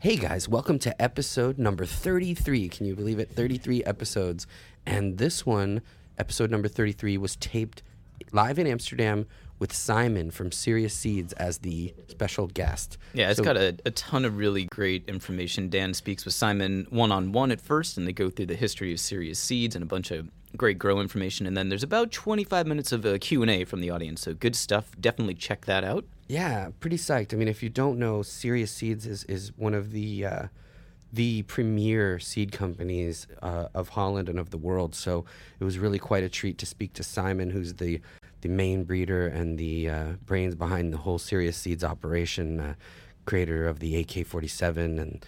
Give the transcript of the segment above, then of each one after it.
Hey guys, welcome to episode number 33. Can you believe it? 33 episodes. And this one, episode number 33, was taped live in Amsterdam with Simon from Serious Seeds as the special guest. Yeah, it's So- got a, a ton of really great information. Dan speaks with Simon one on one at first, and they go through the history of Serious Seeds and a bunch of great grow information. And then there's about 25 minutes of uh, Q&A from the audience, so good stuff. Definitely check that out. Yeah, pretty psyched. I mean, if you don't know, Serious Seeds is, is one of the uh, the premier seed companies uh, of Holland and of the world. So it was really quite a treat to speak to Simon, who's the the main breeder and the uh, brains behind the whole Serious Seeds operation, uh, creator of the AK-47 and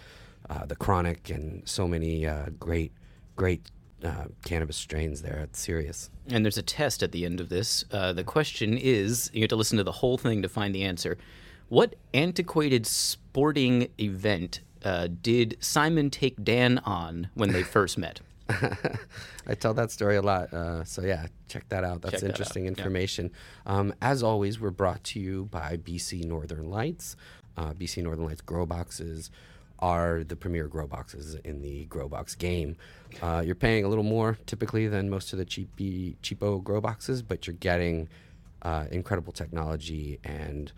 uh, the Chronic, and so many uh, great great uh, cannabis strains there at Serious. And there's a test at the end of this. Uh, the question is you have to listen to the whole thing to find the answer. What antiquated sporting event uh, did Simon take Dan on when they first met? I tell that story a lot. Uh, so yeah, check that out. That's that out, interesting yeah. information. Um, as always, we're brought to you by BC Northern Lights. Uh, BC Northern Lights grow boxes are the premier grow boxes in the grow box game. Uh, you're paying a little more typically than most of the cheapy, cheapo grow boxes, but you're getting uh, incredible technology and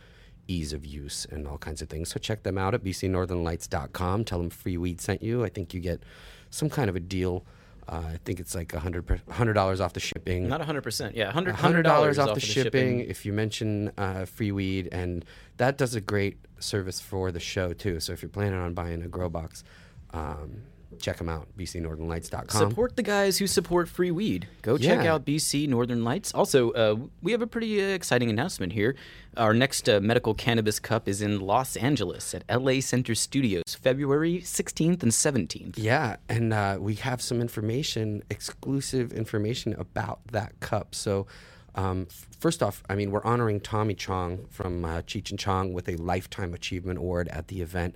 ease of use and all kinds of things. So check them out at bcnorthernlights.com. Tell them Free Weed sent you. I think you get some kind of a deal. Uh, I think it's like a hundred per- hundred dollars off the shipping. Not 100%. Yeah, $100, hundred dollars off, of the shipping, if you mention uh, free weed, and that does a great service for the show too. So if you're planning on buying a grow box, um, check them out. bcnorthernlights.com. Support the guys who support free weed. Go check out BC Northern Lights. Also, uh, we have a pretty uh, exciting announcement here. Our next uh, Medical Cannabis Cup is in Los Angeles at LA Center Studios, February 16th and 17th. Yeah, and uh, we have some information, exclusive information about that cup. So, um, f- first off, I mean, we're honoring Tommy Chong from uh, Cheech and Chong with a Lifetime Achievement Award at the event.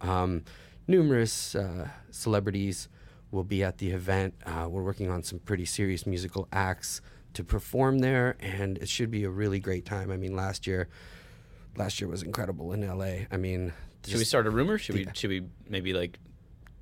Um, numerous uh, celebrities will be at the event. Uh, we're working on some pretty serious musical acts to perform there, and it should be a really great time. I mean, last year, last year was incredible in LA. I mean, Should we start a rumor? Should we should we maybe like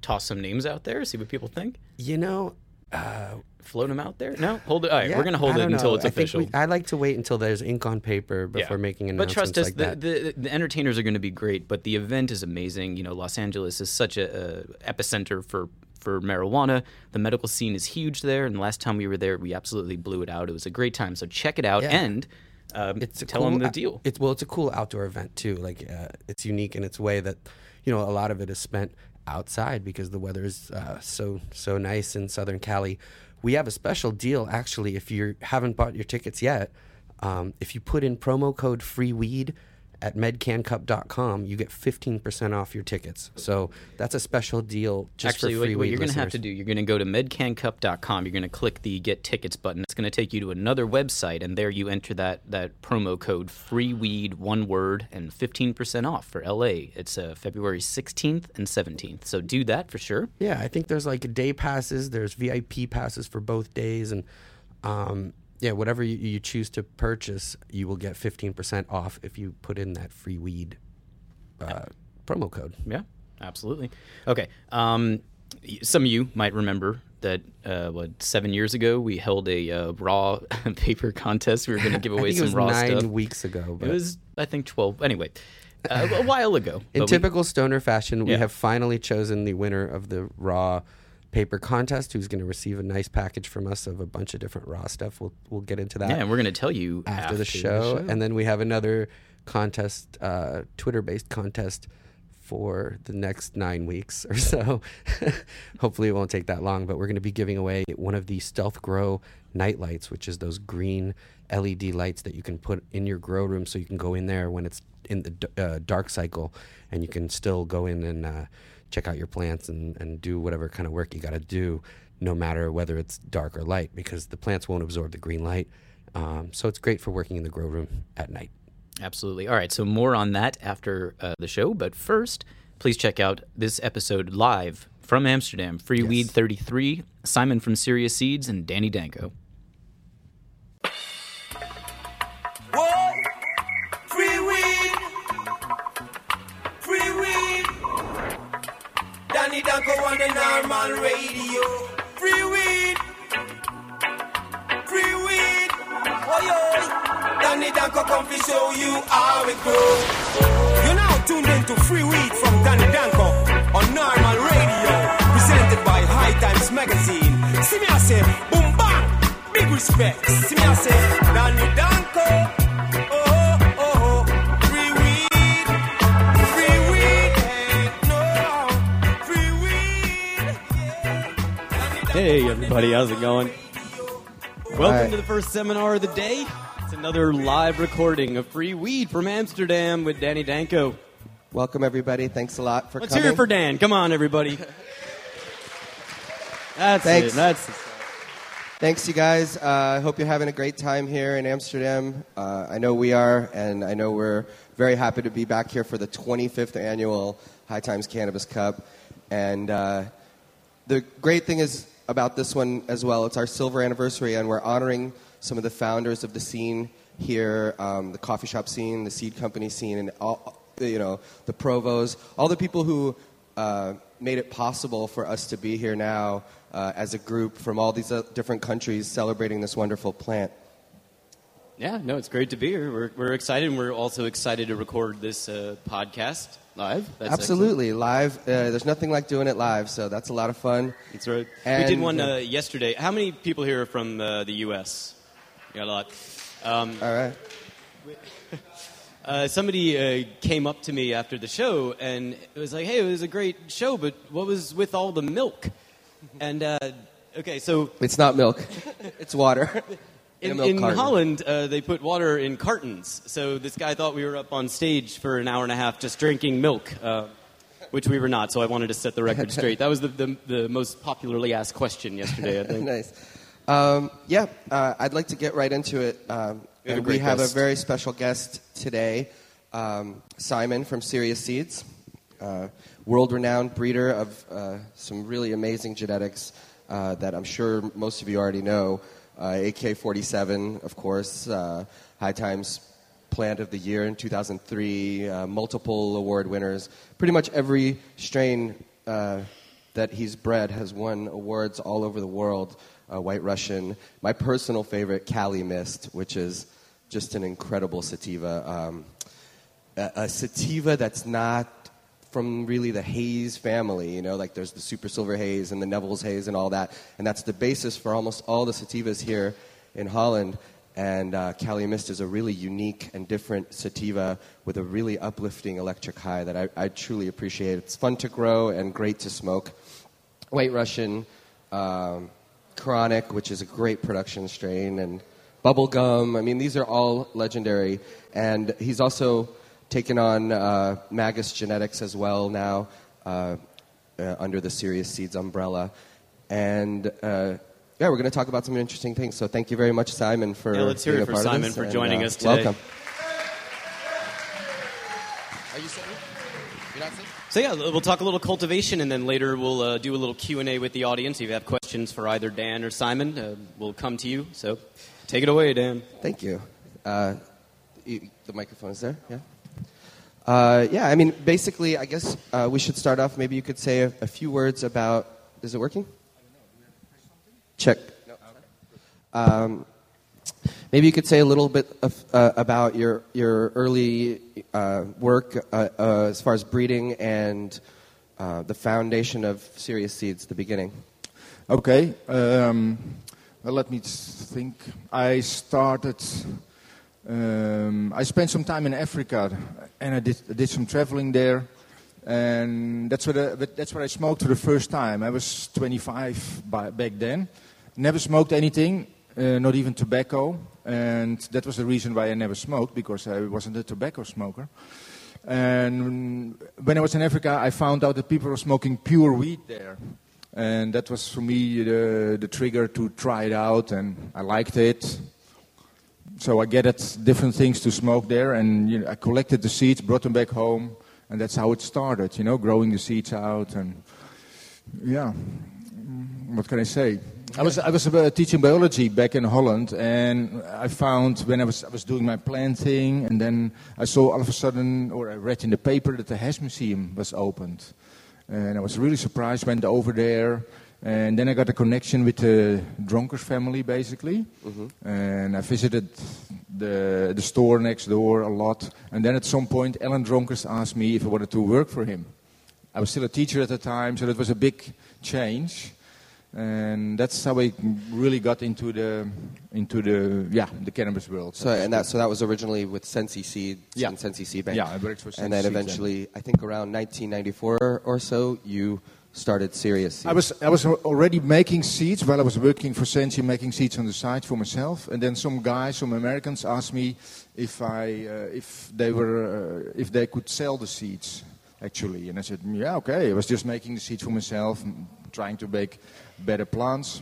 toss some names out there, see what people think? you know. Uh, Float them out there? No, hold it. All right, Yeah, we're gonna hold it until know. it's I official. we- I like to wait until there's ink on paper before making But announcements trust us, like the, the the entertainers are going to be great. But the event is amazing. You know, Los Angeles is such a, a epicenter for for marijuana. The medical scene is huge there, and the last time we were there, we absolutely blew it out. It was a great time. So check it out Yeah. and um, it's a tell cool, them the deal. It's well, it's a cool outdoor event too. Like uh, it's unique in its way that you know a lot of it is spent outside because the weather is uh, so so nice in Southern Cali. We have a special deal actually. If you haven't bought your tickets yet, um, if you put in promo code free weed at medcancup.com, you get 15% off your tickets. So that's a special deal just Actually, for what, free what weed you're going to have to do, you're going to go to medcancup.com. You're going to click the Get Tickets button. It's going to take you to another website, and there you enter that that promo code Free Weed, one word, and 15% off for LA. It's uh, February 16th and 17th. So do that for sure. Yeah, I think there's like day passes. There's VIP passes for both days, and um, yeah, whatever you, you choose to purchase, you will get 15% off if you put in that free weed uh, promo code. Yeah, absolutely. Okay. Um, some of you might remember that uh, what seven years ago we held a uh, raw paper contest. We were going to give away some was raw nine stuff. weeks ago. But It was, I think, twelve. Anyway, uh, a while ago. in But we- typical stoner fashion, we Yeah. have finally chosen the winner of the raw paper contest, who's going to receive a nice package from us of a bunch of different raw stuff. We'll we'll get into that. yeah, and we're going to tell you after, the, show, and then we have another contest, uh, Twitter-based contest for the next nine weeks or so. Hopefully, it won't take that long. But we're going to be giving away one of the Stealth Grow night lights, which is those green LED lights that you can put in your grow room, so you can go in there when it's in the d- uh, dark cycle, and you can still go in and uh, check out your plants and, and do whatever kind of work you got to do, no matter whether it's dark or light, because the plants won't absorb the green light. Um, so it's great for working in the grow room at night. Absolutely. All right. So more on that after uh, the show. But first, please check out this episode live from Amsterdam. Free Yes. Weed 33, Simon from Serious Seeds, and Danny Danko. On the normal radio. Free weed. Free weed. Oi, oi. Danny Danko come to show you how it grows. You're now tuned into Free Weed from Danny Danko on normal radio. Presented by High Times Magazine. See me I say, boom bang. Big respect. See me I say, Danny Danko. Hey, everybody, how's it going? Welcome Hi. to the first seminar of the day. It's another live recording of Free Weed from Amsterdam with Danny Danko. Welcome, everybody. Thanks a lot for Let's coming. hear it for Dan. Come on, everybody. That's Thanks. it. That's Thanks, you guys. Uh, I hope you're having a great time here in Amsterdam. Uh, I know we are, and I know we're very happy to be back here for the 25th annual High Times Cannabis Cup. And uh, the great thing is about this one as well, it's our silver anniversary, and we're honoring some of the founders of the scene here, um, the coffee shop scene, the seed company scene, and all, you know, the provos, all the people who uh, made it possible for us to be here now uh, as a group from all these uh, different countries celebrating this wonderful plant. yeah. No, it's great to be here. We're, we're excited, and we're also excited to record this uh, podcast live. That's Absolutely, live. Uh, there's nothing like doing it live, so that's a lot of fun. That's right. And, we did one uh, uh, yesterday. How many people here are from uh, the U.S.? Yeah, a lot. Um, All right. Uh, somebody uh, came up to me after the show and it was like, "Hey, it was a great show, but what was with all the milk?" And uh, okay, so It's not milk, it's water. in, in. Holland, uh, they put water in cartons. So this guy thought we were up on stage for an hour and a half just drinking milk, uh, which we were not. So I wanted to set the record straight. That was the, the, the most popularly asked question yesterday. I think. nice. Um, yeah, uh, I'd like to get right into it. Um, We have we have a very special guest today, um, Simon from Serious Seeds, uh, world-renowned breeder of uh, some really amazing genetics uh, that I'm sure most of you already know. Uh, AK-47, of course, uh, High Times Plant of the Year in 2003, uh, multiple award winners. Pretty much every strain that he's bred has won awards all over the world. Uh, White Russian, my personal favorite, Kali Mist, which is just an incredible sativa. Um, a, a sativa that's not from really the Haze family, you know, like there's the super silver haze and the Neville's haze and all that, and that's the basis for almost all the sativas here in Holland. And uh, Kali Mist is a really unique and different sativa with a really uplifting electric high that I, I truly appreciate. It's fun to grow and great to smoke. White Russian, um, Chronic, which is a great production strain, and Bubblegum. I mean, these are all legendary. And he's also taken on uh, Magus Genetics as well now uh, uh, under the Serious Seeds umbrella. And uh, yeah, we're going to talk about some interesting things. So thank you very much, Simon, for Yeah, let's hear being it a for part of Simon this, for and, joining uh, us today. Welcome. Are you sitting? You're not sitting? So yeah, we'll talk a little cultivation, and then later we'll uh, do a little Q and A with the audience. If you have questions for either Dan or Simon, uh, we'll come to you. So take it away, Dan. Thank you. Uh, you. The microphone is there, yeah? Uh, yeah, I mean, basically, I guess uh, we should start off. Maybe you could say a, a few words about. Is it working? Check. Um, maybe you could say a little bit of, uh, about your your early uh, work uh, uh, as far as breeding and the foundation of Serious Seeds, the beginning. Okay. Um, well, let me think. I started. Um, I spent some time in Africa, and I did, I did some traveling there, and that's what I, that's what I smoked for the first time. I was 25 by, back then, never smoked anything, uh, not even tobacco, and that was the reason why I never smoked because I wasn't a tobacco smoker. And when I was in Africa, I found out that people were smoking pure weed there. And that was for me the, the trigger to try it out, and I liked it. So I gathered different things to smoke there, and you know, I collected the seeds, brought them back home, and that's how it started, you know, growing the seeds out. And yeah, what can I say? I was, I was uh, teaching biology back in Holland, and I found when I was, I was doing my planting, and then I saw all of a sudden, or I read in the paper that the Hash Museum was opened. And I was really surprised, went over there. And then I got a connection with the Dronkers family, basically. Mm-hmm. And I visited the, the store next door a lot. And then at some point, Alan Dronkers asked me if I wanted to work for him. I was still a teacher at the time, so that was a big change. And that's how I really got into the into the yeah the cannabis world. So and that so that was originally with Sensi Seeds Yeah. and Sensi Seed Bank. Yeah, I worked for And then eventually, I think around 1994 or so, you started Serious Seeds. I was I was already making seeds while I was working for Sensi, making seeds on the side for myself. And then some guys, some Americans, asked me if I uh, if they were uh, if they could sell the seeds actually. And I said, yeah, okay. I was just making the seeds for myself, trying to make better plants,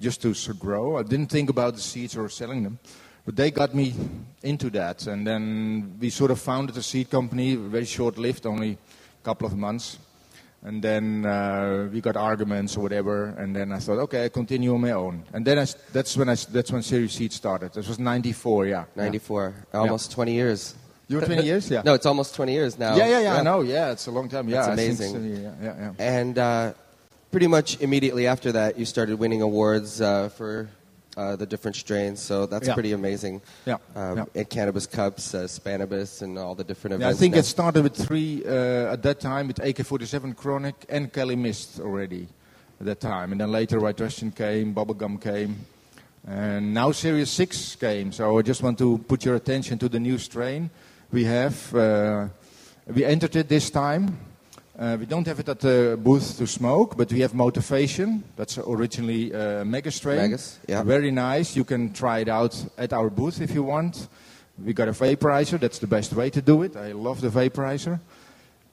just to grow. I didn't think about the seeds or selling them. But they got me into that, and then we sort of founded a seed company, very short-lived, only a couple of months. And then uh, we got arguments or whatever, and then I thought, okay, I continue on my own. And then I that's when I that's when Serious Seed started. This was '94, yeah. 94, almost 20 years. You were 20 years, yeah. No, it's almost 20 years now. yeah, yeah, yeah, I know. Yeah, it's a long time. Yeah, That's amazing. yeah, yeah, yeah. And uh, pretty much immediately after that, you started winning awards uh, for uh, the different strains. So that's Yeah. pretty amazing. Yeah, Um, yeah. And Cannabis Cups, uh, Spannabis, and all the different Yeah, I think now. it started with three uh, at that time with AK-47 Chronic and Kali Mist already at that time, and then later White Russian came, Bubblegum came, and now Serious Six came. So I just want to put your attention to the new strain we have. Uh, we entered it this time. Uh, we don't have it at the booth to smoke, but we have Motivation. That's originally uh, Magus strain. Magus, yeah. Very nice. You can try it out at our booth if you want. We got a vaporizer. That's the best way to do it. I love the vaporizer.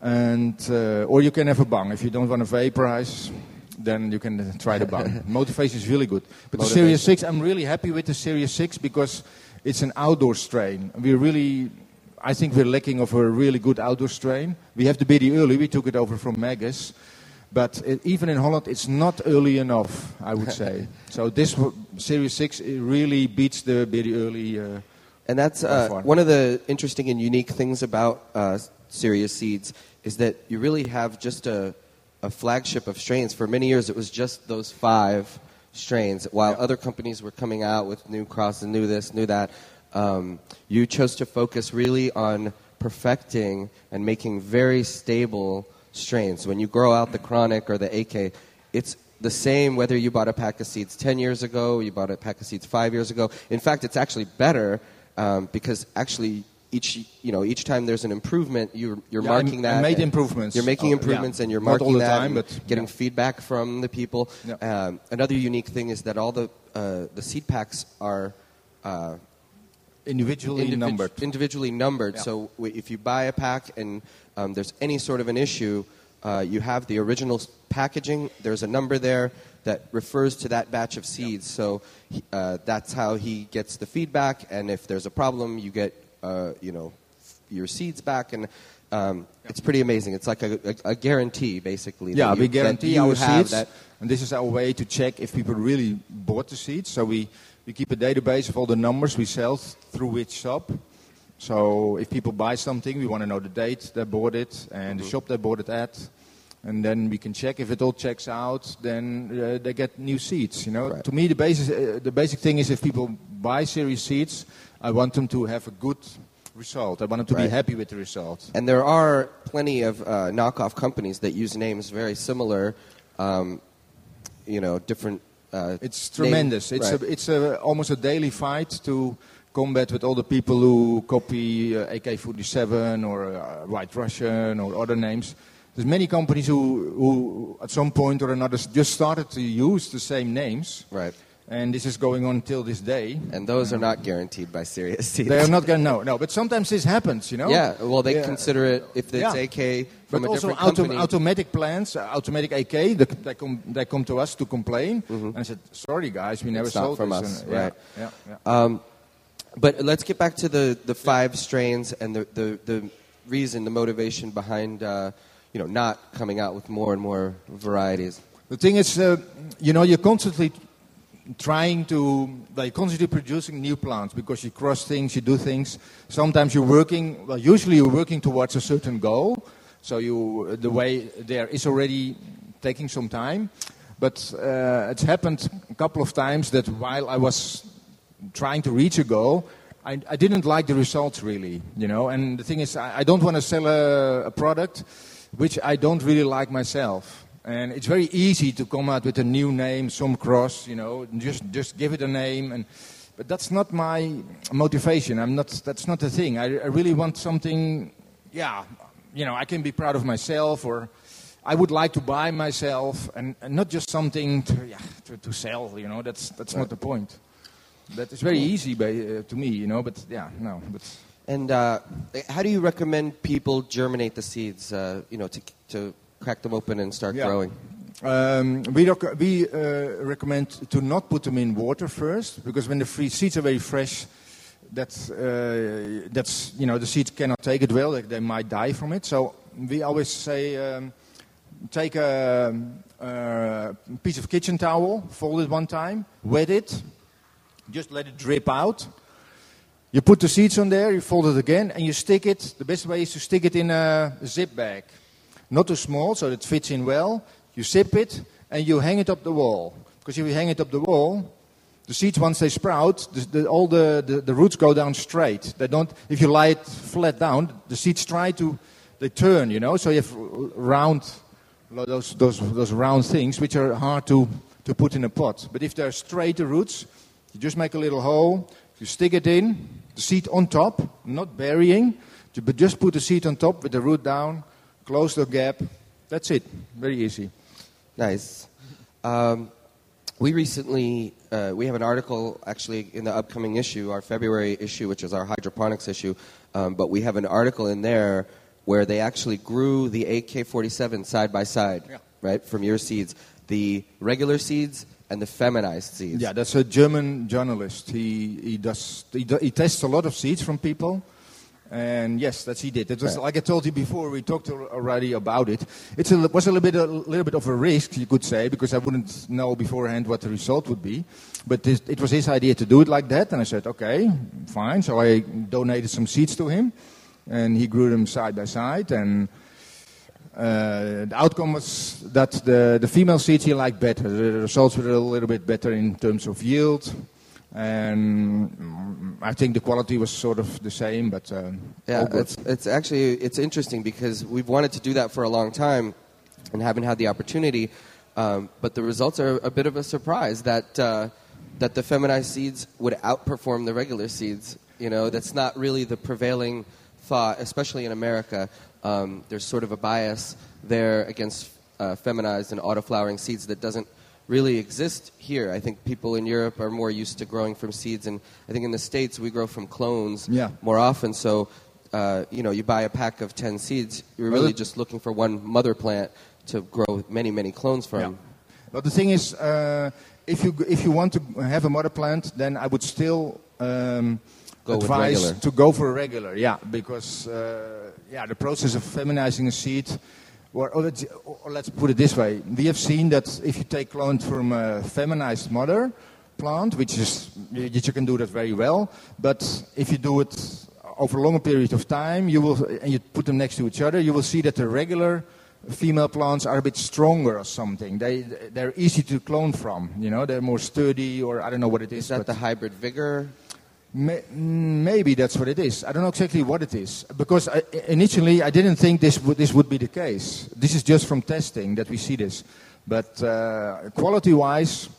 And uh, or you can have a bong. If you don't want to vaporize, then you can try the bong. Motivation is really good. But the Serious Six, I'm really happy with the Serious Six because it's an outdoor strain. We really, I think we're lacking of a really good outdoor strain. We have the Biddy early. We took it over from Magus. But it, even in Holland, it's not early enough, I would say. so this Serious 6 it really beats the Biddy early. Uh, And that's uh, one of the interesting and unique things about uh, Serious Seeds is that you really have just a, a flagship of strains. For many years, it was just those five strains, while other companies were coming out with new cross and new this, new that. Um, you chose to focus really on perfecting and making very stable strains. When you grow out the chronic or the AK, it's the same whether you bought a pack of seeds 10 years ago, you bought a pack of seeds five years ago. In fact, it's actually better um, because actually each, you know, each time there's an improvement, you're, you're Yeah, I- marking I that. made improvements. You're making Oh, improvements yeah. and you're Not marking all the that time, but, getting yeah. feedback from the people. Um, another unique thing is that all the, uh, the seed packs are uh, individually individ- numbered. Individually numbered. Yeah. So w- if you buy a pack and um, there's any sort of an issue, uh, you have the original packaging. There's a number there that refers to that batch of seeds. So uh, that's how he gets the feedback. And if there's a problem, you get uh, you know f- your seeds back. And um, it's pretty amazing. It's like a, a, a guarantee, basically. Yeah, you, we guarantee our seeds, That, and this is our way to check if people really bought the seeds. So we, we keep a database of all the numbers we sell through which shop. So if people buy something, we want to know the date they bought it and the shop they bought it at, and then we can check if it all checks out. Then uh, they get new seeds. You know, Right. to me the basis, uh, the basic thing is if people buy Serious Seeds, I want them to have a good result. I want them to Right. be happy with the result. And there are plenty of uh, knockoff companies that use names very similar, um, you know, different. Uh, It's tremendous. It's right. a, it's a, almost a daily fight to combat with all the people who copy uh, AK-47 or uh, White Russian or other names. There's many companies who, who, at some point or another, just started to use the same names, right. And this is going on till this day. And those are not guaranteed by Serious Seeds. They are not going to know. No, but sometimes this happens, you know. Yeah, well, they Yeah. consider it if it's Yeah. AK from But a also different auto- company. automatic plants, uh, automatic AK, they, they, come, they come to us to complain. Mm-hmm. And I said, sorry guys, we never It's not sold from this. us, And, yeah, right. Yeah, yeah. Um, but let's get back to the, the five strains and the, the, the reason, the motivation behind, uh, you know, not coming out with more and more varieties. The thing is, uh, you know, you're constantly trying to, like, constantly producing new plants because you cross things, you do things. Sometimes you're working, well, usually you're working towards a certain goal. So you, the way there is already taking some time. But uh, it's happened a couple of times that while I was trying to reach a goal, I, I didn't like the results really, you know. And the thing is, I, I don't want to sell a, a product which I don't really like myself. And it's very easy to come out with a new name, some cross, you know, just just give it a name. And but that's not my motivation. I'm not. That's not the thing. I, I really want something. Yeah, you know, I can be proud of myself, or I would like to buy myself, and, and not just something to yeah to, to sell. You know, that's that's not the point. That is very easy by, uh, to me, you know. But yeah, no. But And uh, how do you recommend people germinate the seeds? Uh, you know, to to crack them open and start Yeah. growing. Um, we we uh, recommend to not put them in water first because when the free seeds are very fresh, that's uh, that's you know the seeds cannot take it well; they, they might die from it. So we always say um, take a, a piece of kitchen towel, fold it one time, wet it, just let it drip out. You put the seeds on there, you fold it again, and you stick it. The best way is to stick it in a zip bag not too small so it fits in well. You zip it and you hang it up the wall. Because if you hang it up the wall, the seeds once they sprout, the, the, all the, the, the roots go down straight. They don't. If you lie it flat down, the seeds try to, they turn. You know, so you have round, those those those round things which are hard to to put in a pot. But if they're straight the roots, you just make a little hole. You stick it in, the seed on top, not burying, but just put the seed on top with the root down close the gap. That's it. Very easy. Nice. Um, we recently uh, we have an article actually in the upcoming issue, our February issue, which is our hydroponics issue. Um, but we have an article in there where they actually grew the AK-47 side by side, Yeah. right, from your seeds, the regular seeds and the feminized seeds. Yeah, that's a German journalist. He he does he, do, he tests a lot of seeds from people. And yes, that's he did. It was like I told you before. We talked already about it. It was a little bit a little bit of a risk, you could say, because I wouldn't know beforehand what the result would be. But this, it was his idea to do it like that, and I said, okay, fine. So I donated some seeds to him, and he grew them side by side. And uh, the outcome was that the, the female seeds he liked better. The results were a little bit better in terms of yield, and mm, I think the quality was sort of the same. But um, Yeah, it's it's actually it's interesting because we've wanted to do that for a long time, and haven't had the opportunity. Um, but the results are a bit of a surprise that uh, that the feminized seeds would outperform the regular seeds. You know, that's not really the prevailing thought, especially in America. Um, there's sort of a bias there against uh, feminized and autoflowering seeds that doesn't really exist here. I think people in Europe are more used to growing from seeds, and I think in the states we grow from clones Yeah. more often. So, uh, you know, you buy a pack of 10 seeds, you're really just looking for one mother plant to grow many, many clones from. Yeah. But the thing is, uh, if you if you want to have a mother plant, then I would still um, Go advise to go for a regular. Yeah, because uh, yeah, the process of feminizing a seed. Or, or, let's, or let's put it this way: we have seen that if you take clones from a feminized mother plant, which is you, you can do that very well, but if you do it over a longer period of time, you will and you put them next to each other, you will see that the regular female plants are a bit stronger or something. They they're easy to clone from. You know, they're more sturdy, or I don't know what it is. Is that the hybrid vigor? May, maybe that's what it is. I don't know exactly what it is because I, initially I didn't think this would this would be the case. This is just from testing that we see this, but uh, quality-wise.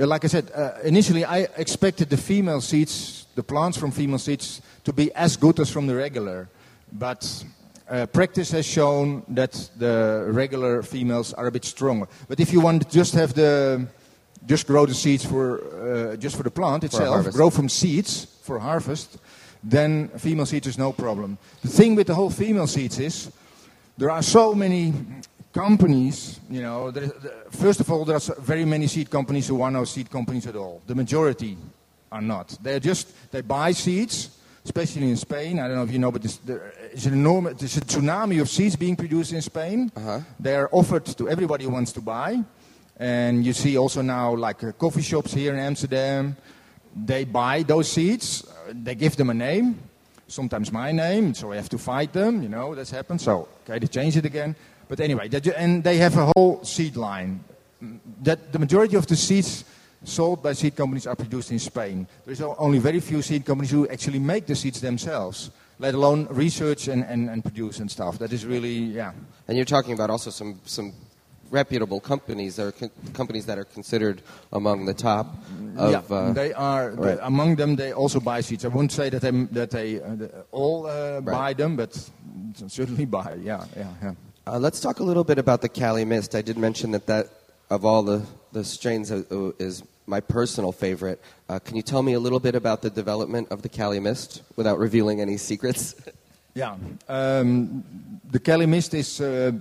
uh, Like I said, uh, initially I expected the female seeds, the plants from female seeds, to be as good as from the regular. But uh, practice has shown that the regular females are a bit stronger. But if you want to just have the, just grow the seeds for, uh, just for the plant itself, grow from seeds for harvest, then female seeds is no problem. The thing with the whole female seeds is, there are so many companies, you know, there, there- first of all, there are very many seed companies who are no seed companies at all. The majority are not. They're just, they buy seeds, especially in Spain. I don't know if you know, but there's, there is an enormous, there's a tsunami of seeds being produced in Spain. Uh-huh. They are offered to everybody who wants to buy. And you see also now like uh, coffee shops here in Amsterdam, they buy those seeds, uh, they give them a name, sometimes my name, so I have to fight them. You know, that's happened. So okay, they change it again. But anyway, and they have a whole seed line. That the majority of the seeds sold by seed companies are produced in Spain. There's only very few seed companies who actually make the seeds themselves, let alone research and, and, and produce and stuff. That is really, yeah. And you're talking about also some, some reputable companies that are co- companies that are considered among the top of. yeah, uh, they are right. they- among them. They also buy seeds. I won't say that they that they uh, all uh, buy them, but certainly buy. Yeah, yeah, yeah. Uh, let's talk a little bit about the Kali Mist. I did mention that that of all the, the strains uh, uh, is my personal favorite. Uh, can you tell me a little bit about the development of the Kali Mist without revealing any secrets? Yeah, um, the Kali Mist is uh,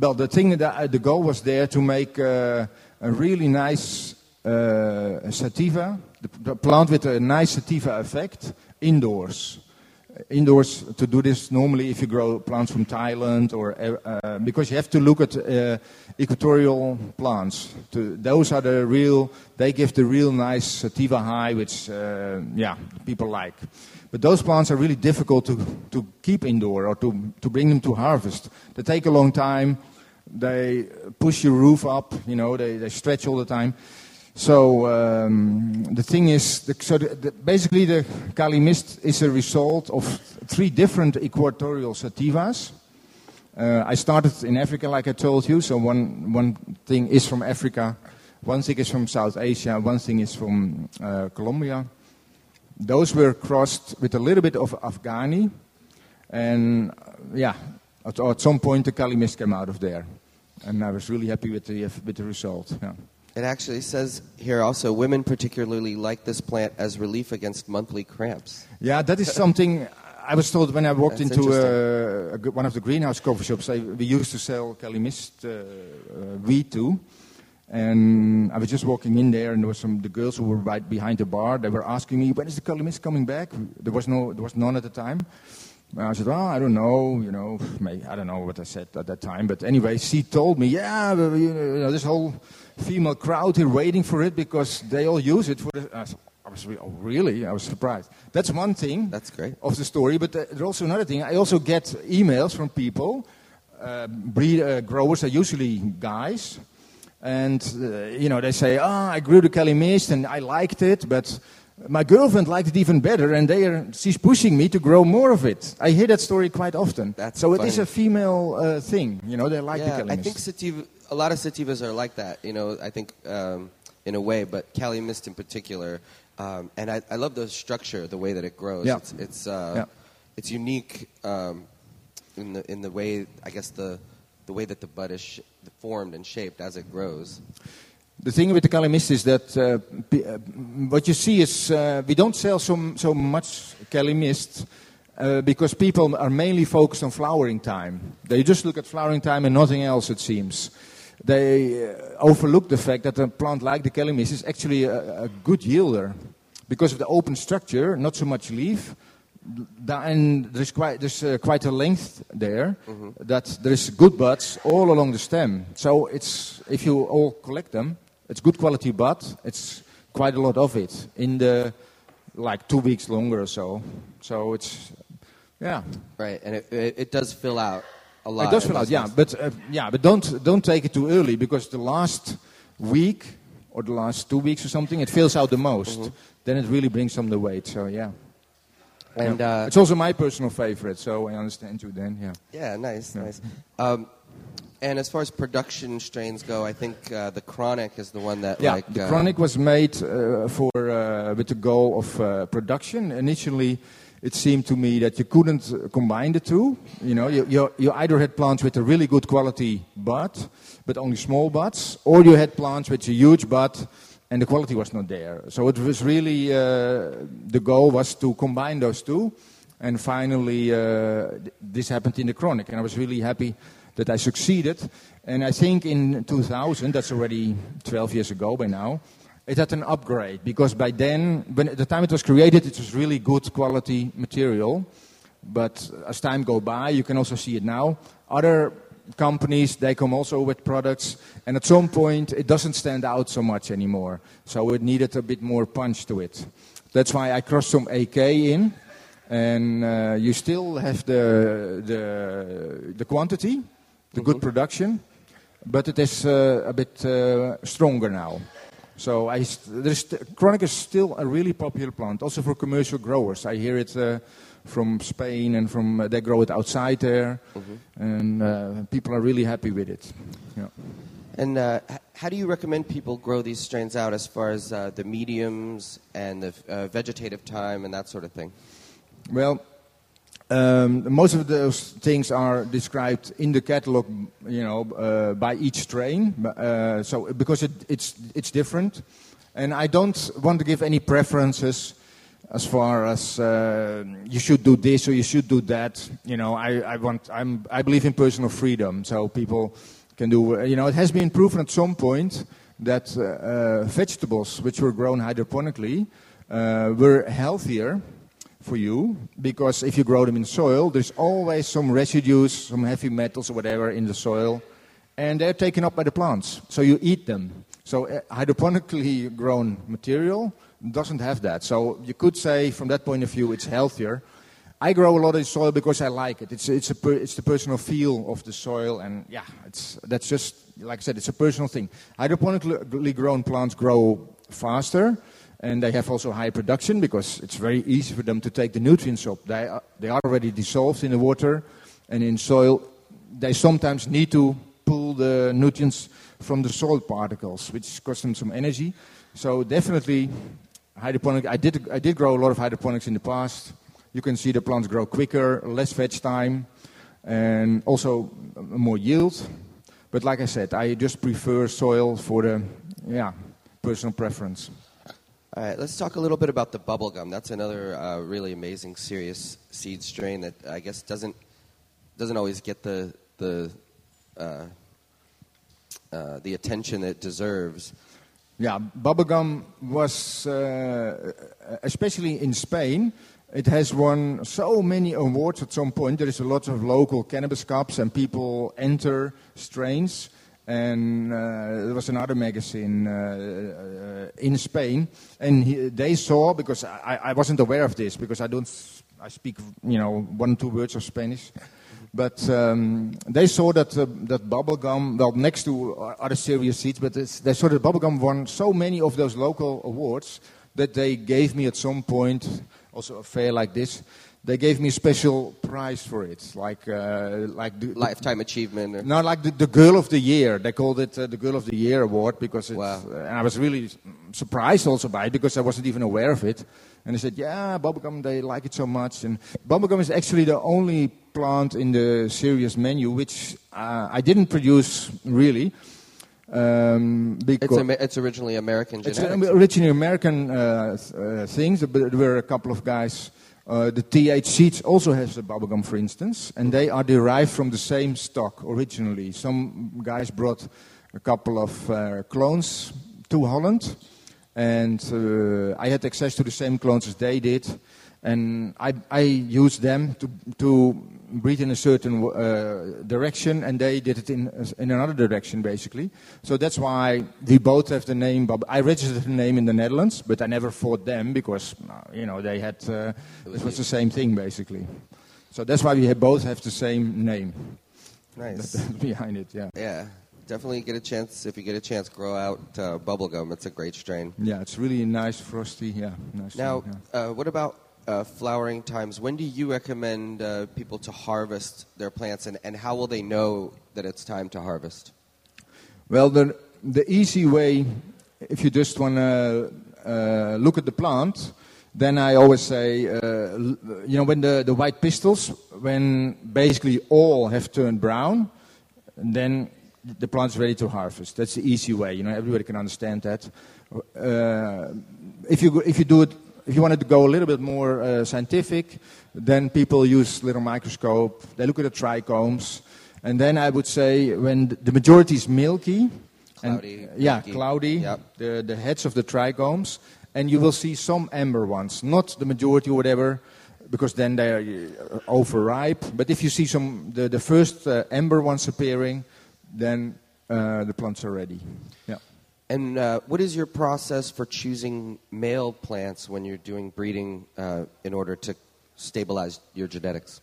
well. The thing that I, the goal was there to make uh, a really nice uh, sativa, the, the plant with a nice sativa effect indoors. Indoors to do this normally if you grow plants from Thailand or uh, uh, because you have to look at uh, equatorial plants. To, those are the real. They give the real nice sativa high, which uh, yeah people like. But those plants are really difficult to, to keep indoor or to, to bring them to harvest. They take a long time. They push your roof up, you know, they, they stretch all the time. So um, the thing is, the, so the, the, basically the Kali Mist is a result of three different equatorial sativas. Uh, I started in Africa, like I told you. So one, one thing is from Africa, one thing is from South Asia, one thing is from uh, Colombia. Those were crossed with a little bit of Afghani, and uh, yeah, at, at some point the Kali Mist came out of there, and I was really happy with the with the result. Yeah. It actually says here also women particularly like this plant as relief against monthly cramps. Yeah, that is something I was told when I walked That's into a, g- one of the greenhouse coffee shops. I, we used to sell Kali Mist uh, uh, weed too. And I was just walking in there, and there were some the girls who were right behind the bar. They were asking me, "When is the Kali Mist coming back?" There was no, there was none at the time. And I said, "Oh, I don't know. You know, I don't know what I said at that time." But anyway, she told me, "Yeah, you know, this whole female crowd here waiting for it because they all use it for." The, I I was re- oh, really, I was surprised. That's one thing That's great. of the story. But uh, there's also another thing. I also get emails from people, uh, breed uh, growers are usually guys, and uh, you know they say, "Ah, I grew the Kali Mist and I liked it, but my girlfriend liked it even better, and they are, she's pushing me to grow more of it." I hear that story quite often. That's so it is a female uh, thing. You know, they like the yeah, Cali I Mist. think sativa, a lot of sativas are like that. You know, I think um, in a way, but Kali Mist in particular. Um, and I, I love the structure, the way that it grows. Yeah. It's it's uh, Yeah. it's unique um, in the in the way I guess the the way that the bud is sh- formed and shaped as it grows. The thing with the Kali Mist is that uh, p- uh, what you see is uh, we don't sell so, so much Kali Mist uh, because people are mainly focused on flowering time. They just look at flowering time and nothing else, it seems. They uh, overlook the fact that a plant like the Kali Mist is actually a, a good yielder because of the open structure, not so much leaf. And there's quite there's uh, quite a length there that there's good buds all along the stem. So it's if you all collect them, it's good quality bud. It's quite a lot of it in the like two weeks longer or so. So it's yeah, Right, and it, it, it does fill out a lot. it does fill out. Yeah, but uh, yeah, but don't don't take it too early because the last week or the last two weeks or something, it fills out the most. Then it really brings some the weight. So yeah. and Yeah. uh, it's also my personal favorite, so I understand you then. Yeah. Yeah, nice, Yeah. nice. Um, and as far as production strains go, I think uh, the Chronic is the one that Yeah, like the uh, Chronic was made uh, for uh, with the goal of uh, production. Initially, it seemed to me that you couldn't uh, combine the two. You know, you, you, you either had plants with a really good quality bud, but only small buds, or you had plants with a huge bud, and the quality was not there. So it was really uh, the goal was to combine those two, and finally uh, th- this happened in the Chronic, and I was really happy that I succeeded. And I think in 2000, that's already 12 years ago by now, it had an upgrade because by then, when at the time it was created, it was really good quality material. But as time go by, you can also see it now. Other companies they come also with products, and at some point it doesn't stand out so much anymore. So it needed a bit more punch to it. That's why I crossed some AK in, and uh, you still have the the the quantity, the good production, but it is uh, a bit uh, stronger now. So I st- there's st- chronic is still a really popular plant, also for commercial growers. I hear it uh, from Spain and from uh, they grow it outside there, and uh, people are really happy with it. Yeah. And uh, how do you recommend people grow these strains out as far as uh, the mediums and the uh, vegetative time and that sort of thing? Well, um, most of those things are described in the catalog, you know, uh, by each strain. Uh, so because it, it's it's different, and I don't want to give any preferences as far as uh, you should do this or you should do that. You know, I, I want I'm I believe in personal freedom, so people can do. You know, it has been proven at some point that uh, uh, vegetables which were grown hydroponically uh, were healthier for you because if you grow them in soil, there's always some residues, some heavy metals or whatever in the soil, and they're taken up by the plants. So you eat them. So uh, hydroponically grown material doesn't have that. So you could say, from that point of view, it's healthier. I grow a lot of soil because I like it. It's, it's, a per, it's the personal feel of the soil, and yeah, it's, that's just, like I said, it's a personal thing. Hydroponically grown plants grow faster, and they have also high production because it's very easy for them to take the nutrients up. They are, they are already dissolved in the water, and in soil, they sometimes need to pull the nutrients from the soil particles, which costs them some energy. So definitely, hydroponic. I did I did grow a lot of hydroponics in the past. You can see the plants grow quicker, less veg time, and also more yield. But like I said, I just prefer soil for the yeah personal preference. All right, let's talk a little bit about the bubblegum. That's another uh, really amazing, serious seed strain that I guess doesn't doesn't always get the the uh, uh, the attention it deserves. Yeah, bubblegum was, uh, especially in Spain, it has won so many awards at some point. There is a lot of local cannabis cups, and people enter strains. And uh, there was another magazine uh, uh, in Spain, and he, they saw because I, I wasn't aware of this because I don't I speak you know one two words of Spanish, but um, they saw that uh, that bubblegum, well, next to other Serious Seeds, but they saw that bubblegum won so many of those local awards that they gave me at some point, also a fair like this, they gave me a special prize for it, like uh, like the, Lifetime achievement. Or, no, like the, the Girl of the Year. They called it uh, the Girl of the Year award because it's, Wow. uh, and I was really surprised also by it because I wasn't even aware of it. And they said, yeah, bubblegum, they like it so much. And bubblegum is actually the only plant in the serious menu which uh, I didn't produce really. Um, it's, it's originally American it's originally American uh, th- uh, things, but there were a couple of guys. Uh, the TH seeds also has the bubblegum, for instance, and they are derived from the same stock originally. Some guys brought a couple of uh, clones to Holland, and uh, I had access to the same clones as they did, and I, I used them to, to breed in a certain uh, direction, and they did it in, in another direction, basically. So that's why we both have the name. Bub- I registered the name in the Netherlands, but I never fought them because, uh, you know, they had, uh, it was the same thing, basically. So that's why we have both have the same name nice. behind it, yeah. Yeah, definitely get a chance. If you get a chance, grow out uh, bubblegum. It's a great strain. Yeah, it's really nice, frosty, yeah. Nice Now, thing, yeah. uh, what about uh, flowering times? When do you recommend uh, people to harvest their plants, and, and how will they know that it's time to harvest? Well, the, the easy way, if you just want to uh, look at the plant, then I always say, uh, you know, when the, the white pistils, when basically all have turned brown, then the plant's ready to harvest. That's the easy way. You know, everybody can understand that. Uh, if you if you do it, if you wanted to go a little bit more uh, scientific, then people use little microscope. They look at the trichomes, and then I would say when the majority is milky, and- Cloudy, yeah, milky. cloudy, Yep. the the heads of the trichomes, and you will see some amber ones, not the majority or whatever. Because then they are uh, overripe. But if you see some the, the first uh, amber ones appearing, then uh, the plants are ready. Yeah. And uh, what is your process for choosing male plants when you're doing breeding uh, in order to stabilize your genetics?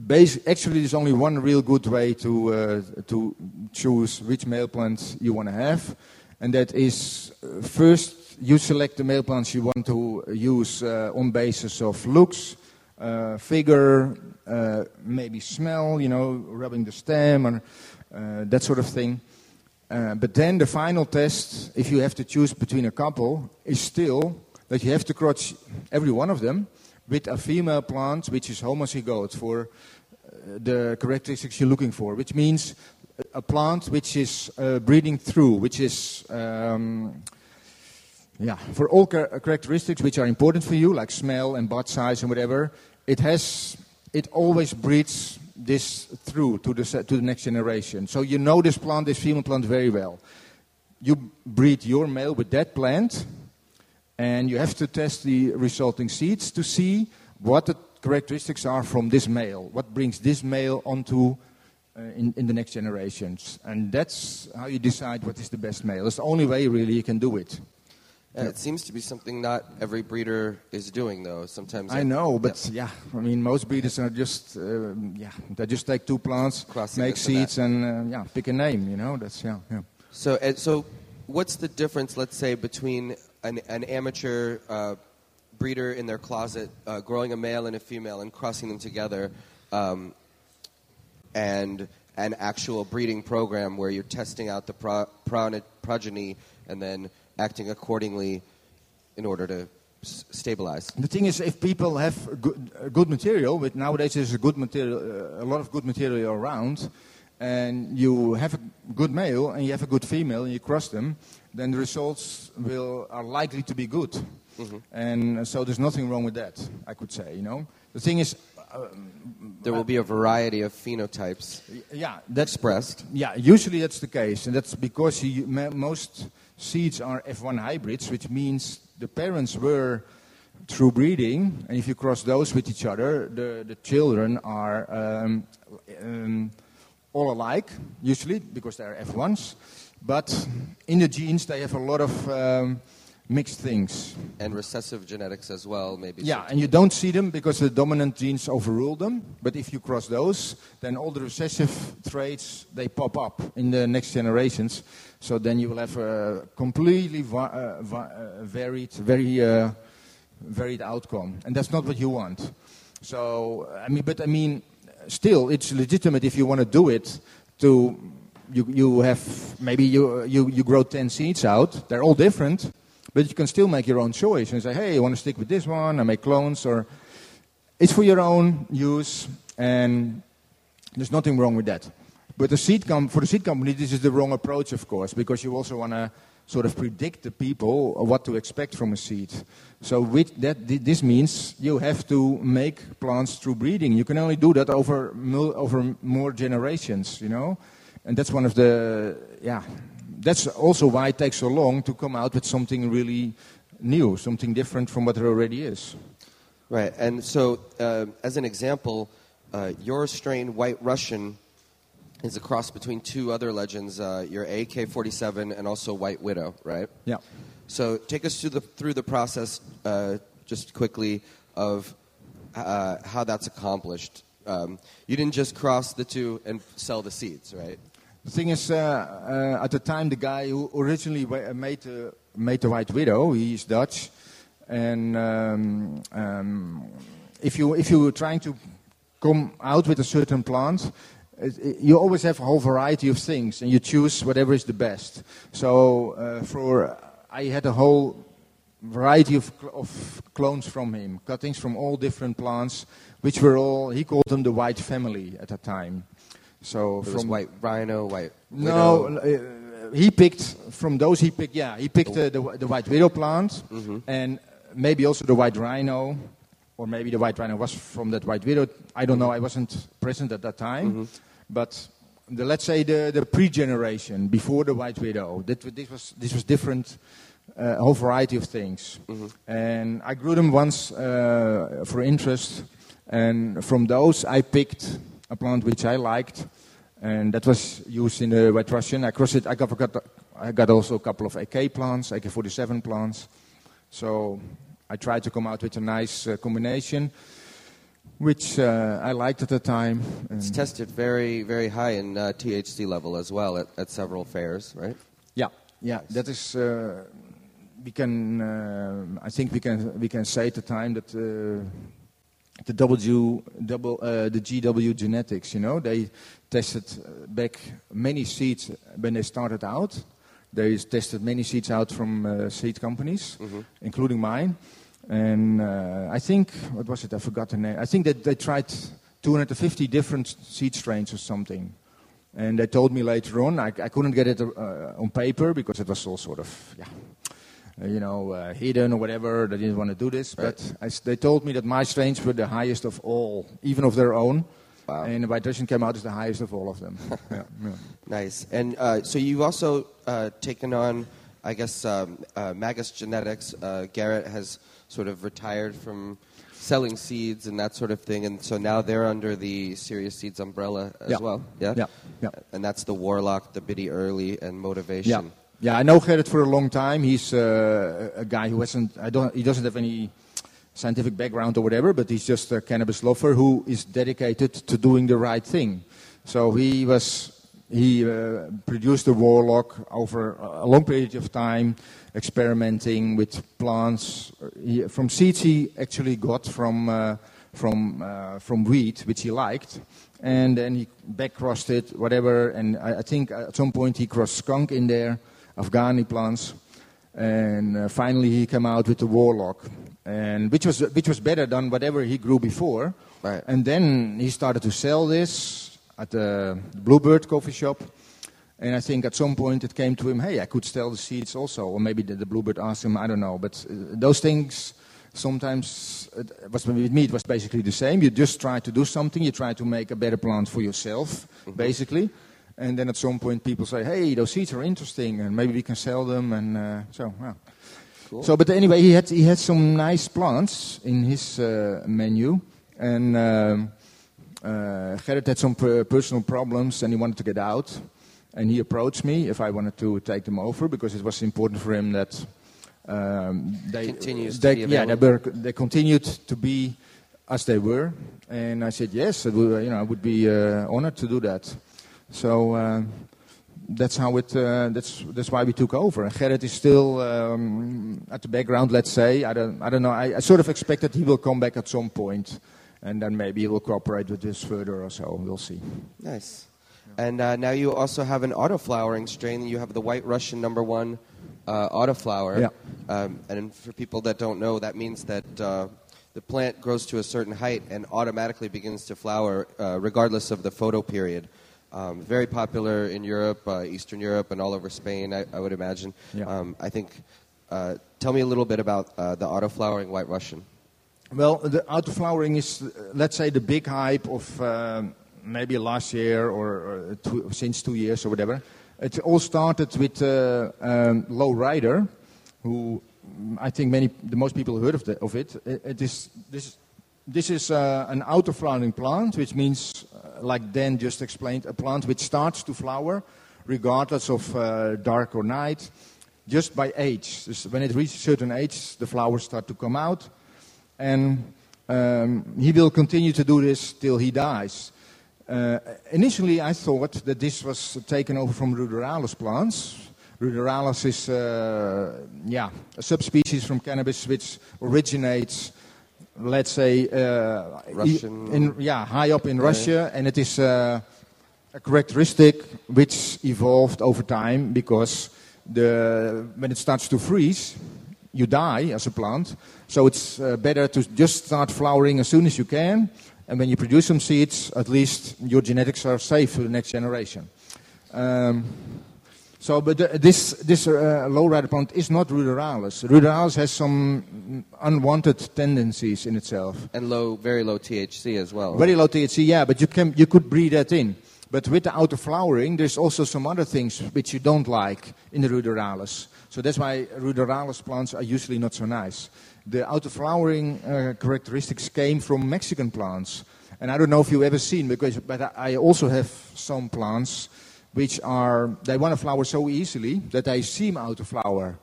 Basi- actually, there's only one real good way to uh, to choose which male plants you want to have, and that is uh, first you select the male plants you want to use uh, on basis of looks, uh, figure, uh, maybe smell, you know, rubbing the stem or that sort of thing. Uh, but then the final test, if you have to choose between a couple, is still that you have to cross every one of them with a female plant which is homozygote for uh, the characteristics you're looking for, which means a plant which is uh, breeding through, which is um, yeah, for all char- characteristics which are important for you, like smell and bud size and whatever, it has it always breeds this through to the to the next generation. So you know this plant, this female plant, very well. You breed your male with that plant, and you have to test the resulting seeds to see what the characteristics are from this male. What brings this male onto uh, in, in the next generations, and that's how you decide what is the best male. It's the only way really you can do it. It seems to be something not every breeder is doing, though. Sometimes I know, but yeah, I mean, most breeders are just, uh, yeah, they just take two plants, Crossing make this and that. seeds, and uh, yeah, pick a name. You know, that's yeah, yeah. So, and so, what's the difference, let's say, between an, an amateur uh, breeder in their closet uh, growing a male and a female and crossing them together, um, and an actual breeding program where you're testing out the pro- progeny and then acting accordingly in order to s- stabilize? The thing is, if people have good, uh, good material, but nowadays there's a good material, uh, a lot of good material around, and you have a good male and you have a good female, and you cross them, then the results will are likely to be good. And uh, so there's nothing wrong with that, I could say. You know, the thing is, There will be a variety of phenotypes yeah, that's expressed. Yeah, usually that's the case, and that's because you, most seeds are F1 hybrids, which means the parents were through breeding, and if you cross those with each other, the, the children are um, um, all alike, usually, because they are F1s, but in the genes they have a lot of um, mixed things. And recessive genetics as well, maybe. Yeah, and you don't see them because the dominant genes overrule them. But if you cross those, then all the recessive traits they pop up in the next generations. So then you will have a completely uh, uh, varied, very uh, varied outcome, and that's not what you want. So I mean, but I mean, still, it's legitimate if you want to do it. To you, you have maybe you, you you grow ten seeds out. They're all different. But you can still make your own choice and say, hey, I want to stick with this one, I make clones, or it's for your own use, and there's nothing wrong with that. But the seed com- for the seed company, this is the wrong approach, of course, because you also want to sort of predict the people what to expect from a seed. So with that, thi- this means you have to make plants through breeding. You can only do that over over more generations, you know, and that's one of the yeah. That's also why it takes so long to come out with something really new, something different from what there already is. Right, and so uh, as an example, uh, your strain, White Russian, is a cross between two other legends, uh, your AK-47 and also White Widow, right? Yeah. So take us through the through the process, uh, just quickly, of uh, how that's accomplished. Um, you didn't just cross the two and sell the seeds, right? The thing is, uh, uh, at the time, the guy who originally uh, made the, made the White Widow, he's Dutch, and um, um, if you if you were trying to come out with a certain plant, you always have a whole variety of things, and you choose whatever is the best. So uh, for I had a whole variety of, cl- of clones from him, cuttings from all different plants, which were all he called them the White family at that time. So There from White Rhino, White no, uh, he picked from those. He picked, yeah, he picked uh, the the white widow plant, and maybe also the white rhino, or maybe the white rhino was from that white widow. I don't know. I wasn't present at that time, but the, let's say the the pre-generation before the white widow. That this was this was different. Uh, a whole variety of things, and I grew them once uh, for interest, and from those I picked a plant which I liked, and that was used in the White Russian. I crossed it. I got, got I got also a couple of AK plants, AK-47 plants. So I tried to come out with a nice uh, combination. Which uh, I liked at the time. It's tested very, very high in uh, THC level as well at, at several fairs, right? Yeah, yeah, that is. Uh, we can. Uh, I think we can. We can say at the time that uh, the W, double, uh, the GW Genetics. You know, they tested back many seeds when they started out. They tested many seeds out from uh, seed companies, including mine. And uh, I think what was it? I forgot the name. I think that they tried 250 different seed strains or something. And they told me later on, I, I couldn't get it uh, on paper because it was all sort of, yeah, uh, you know, uh, hidden or whatever. They didn't want to do this. But I they told me that my strains were the highest of all, even of their own. Wow. And the Russian came out as the highest of all of them. yeah, yeah. Nice. And uh, so you've also uh, taken on, I guess, um, uh, Magus Genetics. Uh, Gerrit has sort of retired from selling seeds and that sort of thing, and so now they're under the Serious Seeds umbrella as Yeah. well. Yeah. Yeah, yeah. And that's the Warlock, the Biddy Early, and Yeah, Motivation. yeah. I know Gerrit for a long time. He's uh, a guy who hasn't. I don't. He doesn't have any scientific background or whatever, but he's just a cannabis lover who is dedicated to doing the right thing. So he was. He uh, produced the Warlock over a long period of time, experimenting with plants. He, from seeds he actually got from uh, from uh, from wheat, which he liked, and then he back crossed it, whatever. And I, I think at some point he crossed skunk in there, Afghani plants, and uh, finally he came out with the Warlock, and which was which was better than whatever he grew before. Right. And then he started to sell this at the Bluebird coffee shop. And I think at some point it came to him, hey, I could sell the seeds also. Or maybe the, the Bluebird asked him, I don't know. But uh, those things sometimes, it was, with me, it was basically the same. You just try to do something, you try to make a better plant for yourself, basically. And then at some point people say, hey, those seeds are interesting and maybe we can sell them. And uh, so, yeah. So, but anyway, he had, he had some nice plants in his uh, menu. And um, uh, Gerrit had some personal problems and he wanted to get out. And he approached me if I wanted to take them over because it was important for him that um, they, they, yeah, they, were, they continued to be as they were. And I said yes, would, you know, I would be uh, honored to do that. So uh, that's how it. Uh, that's that's why we took over. And Gerrit is still um, at the background. Let's say I don't. I don't know. I, I sort of expect that he will come back at some point, and then maybe he will cooperate with this further or so. We'll see. Nice. And uh, now you also have an auto-flowering strain. You have the White Russian number one uh, auto-flower. Yeah. Um, and for people that don't know, that means that uh, the plant grows to a certain height and automatically begins to flower uh, regardless of the photo period. Um, very popular in Europe, uh, Eastern Europe, and all over Spain, I, I would imagine. Yeah. Um, I think, uh, tell me a little bit about uh, the auto-flowering White Russian. Well, the autoflowering is, uh, let's say, the big hype of um, maybe last year or, or two, since two years or whatever. It all started with uh, um, Low Rider, who mm, I think many, the most people heard of, the, of it. It, it is this. This is uh, an autoflowering plant, which means, uh, like Dan just explained, a plant which starts to flower regardless of uh, dark or night, just by age. Dus when it reaches a certain age, the flowers start to come out and um, he will continue to do this till he dies. Uh, initially, I thought that this was taken over from Ruderalis plants. Ruderalis is, uh, yeah, a subspecies from cannabis which originates, let's say, uh, Russian- in, yeah, high up in Russia, and it is uh, a characteristic which evolved over time because the, when it starts to freeze, you die as a plant. So it's uh, better to just start flowering as soon as you can. And when you produce some seeds, at least your genetics are safe for the next generation. Um, so, but the, this, this uh, low rider plant is not ruderalis. Ruderalis has some unwanted tendencies in itself. And low, very low THC as well. Very low THC, yeah, but you can you could breathe that in. But with the auto flowering, there's also some other things which you don't like in the ruderalis. So that's why ruderalis plants are usually not so nice. The auto flowering uh, characteristics came from Mexican plants, and I don't know if you've ever seen because, but I also have some plants which are they want to flower so easily that they seem auto flower.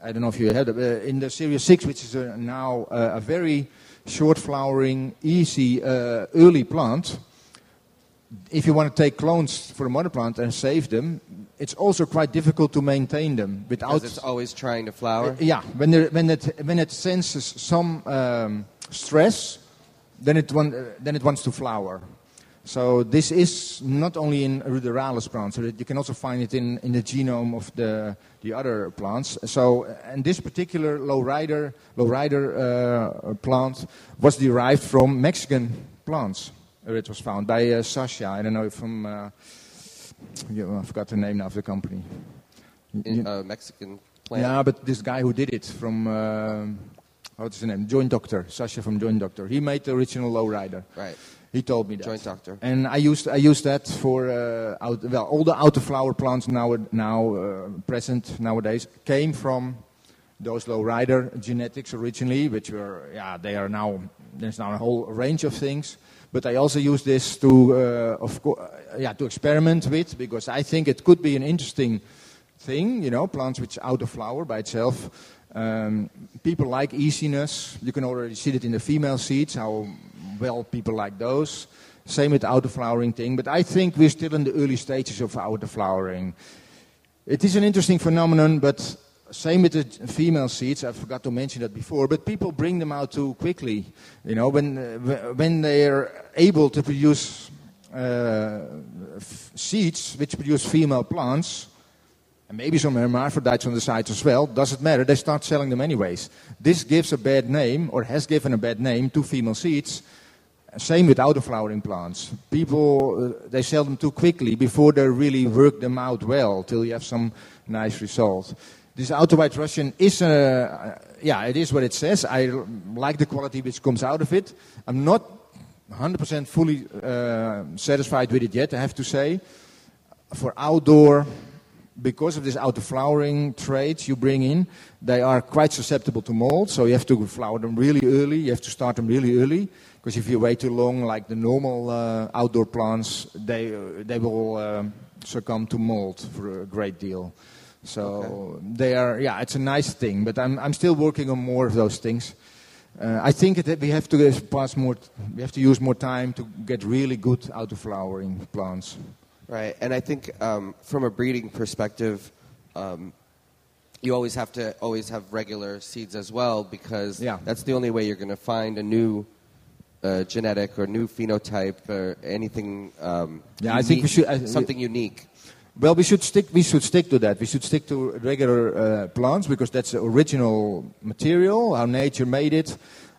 I don't know if you had uh, in the Serious 6, which is uh, now uh, a very short flowering, easy, uh, early plant. If you want to take clones for a mother plant and save them, it's also quite difficult to maintain them without. Because it's always trying to flower. Uh, yeah, when, there, when, it, when it senses some um, stress, then it, want, uh, then it wants to flower. So this is not only in ruderalis plants, so that you can also find it in, in the genome of the, the other plants. So, and this particular low rider, low rider uh, plant was derived from Mexican plants. Where it was found by uh, Sasha. I don't know from. Yeah, I forgot the name now of the company. In, uh, Mexican plant. Yeah, but this guy who did it from. Uh, what's his name? Joint Doctor. Sasha from Joint Doctor. He made the original lowrider. Right. He told me that. Joint Doctor. And I used I used that for uh, out, well all the autoflower plants now now uh, present nowadays came from those lowrider genetics originally, which were yeah they are now there's now a whole range of things. But I also use this to uh, of co- uh, yeah to experiment with because I think it could be an interesting thing. You know, plants which out of flower by itself. Um, people like easiness. You can already see it in the female seeds how well people like those. Same with autoflowering thing, but I think we're still in the early stages of autoflowering. It is an interesting phenomenon, but same with the female seeds. I forgot to mention that before, but people bring them out too quickly. You know, when uh, when they are able to produce uh, seeds which produce female plants, and maybe some hermaphrodites on the side as well, doesn't matter. They start selling them anyways. This gives a bad name, or has given a bad name to female seeds. Same with autoflowering plants. People, uh, they sell them too quickly before they really work them out well till you have some nice result. This auto white Russian is, uh, yeah, it is what it says. I like the quality which comes out of it. I'm not 100% fully uh, satisfied with it yet, I have to say. For outdoor, because of this auto-flowering traits you bring in, they are quite susceptible to mold. So you have to flower them really early. You have to start them really early. Because if you wait too long, like the normal uh, outdoor plants, they, uh, they will um succumb to mold for a great deal. So they are, yeah, it's a nice thing. But I'm, I'm still working on more of those things. Uh, I think that we have to pass more, we have to use more time to get really good auto-flowering plants. Right, and I think um, from a breeding perspective, um, you always have to always have regular seeds as well because Yeah. that's the only way you're going to find a new uh, genetic or new phenotype or anything. Um, Yeah, I think we should- I- something unique. Well, we should stick. We should stick to that. We should stick to regular uh, plants because that's the original material, how nature made it,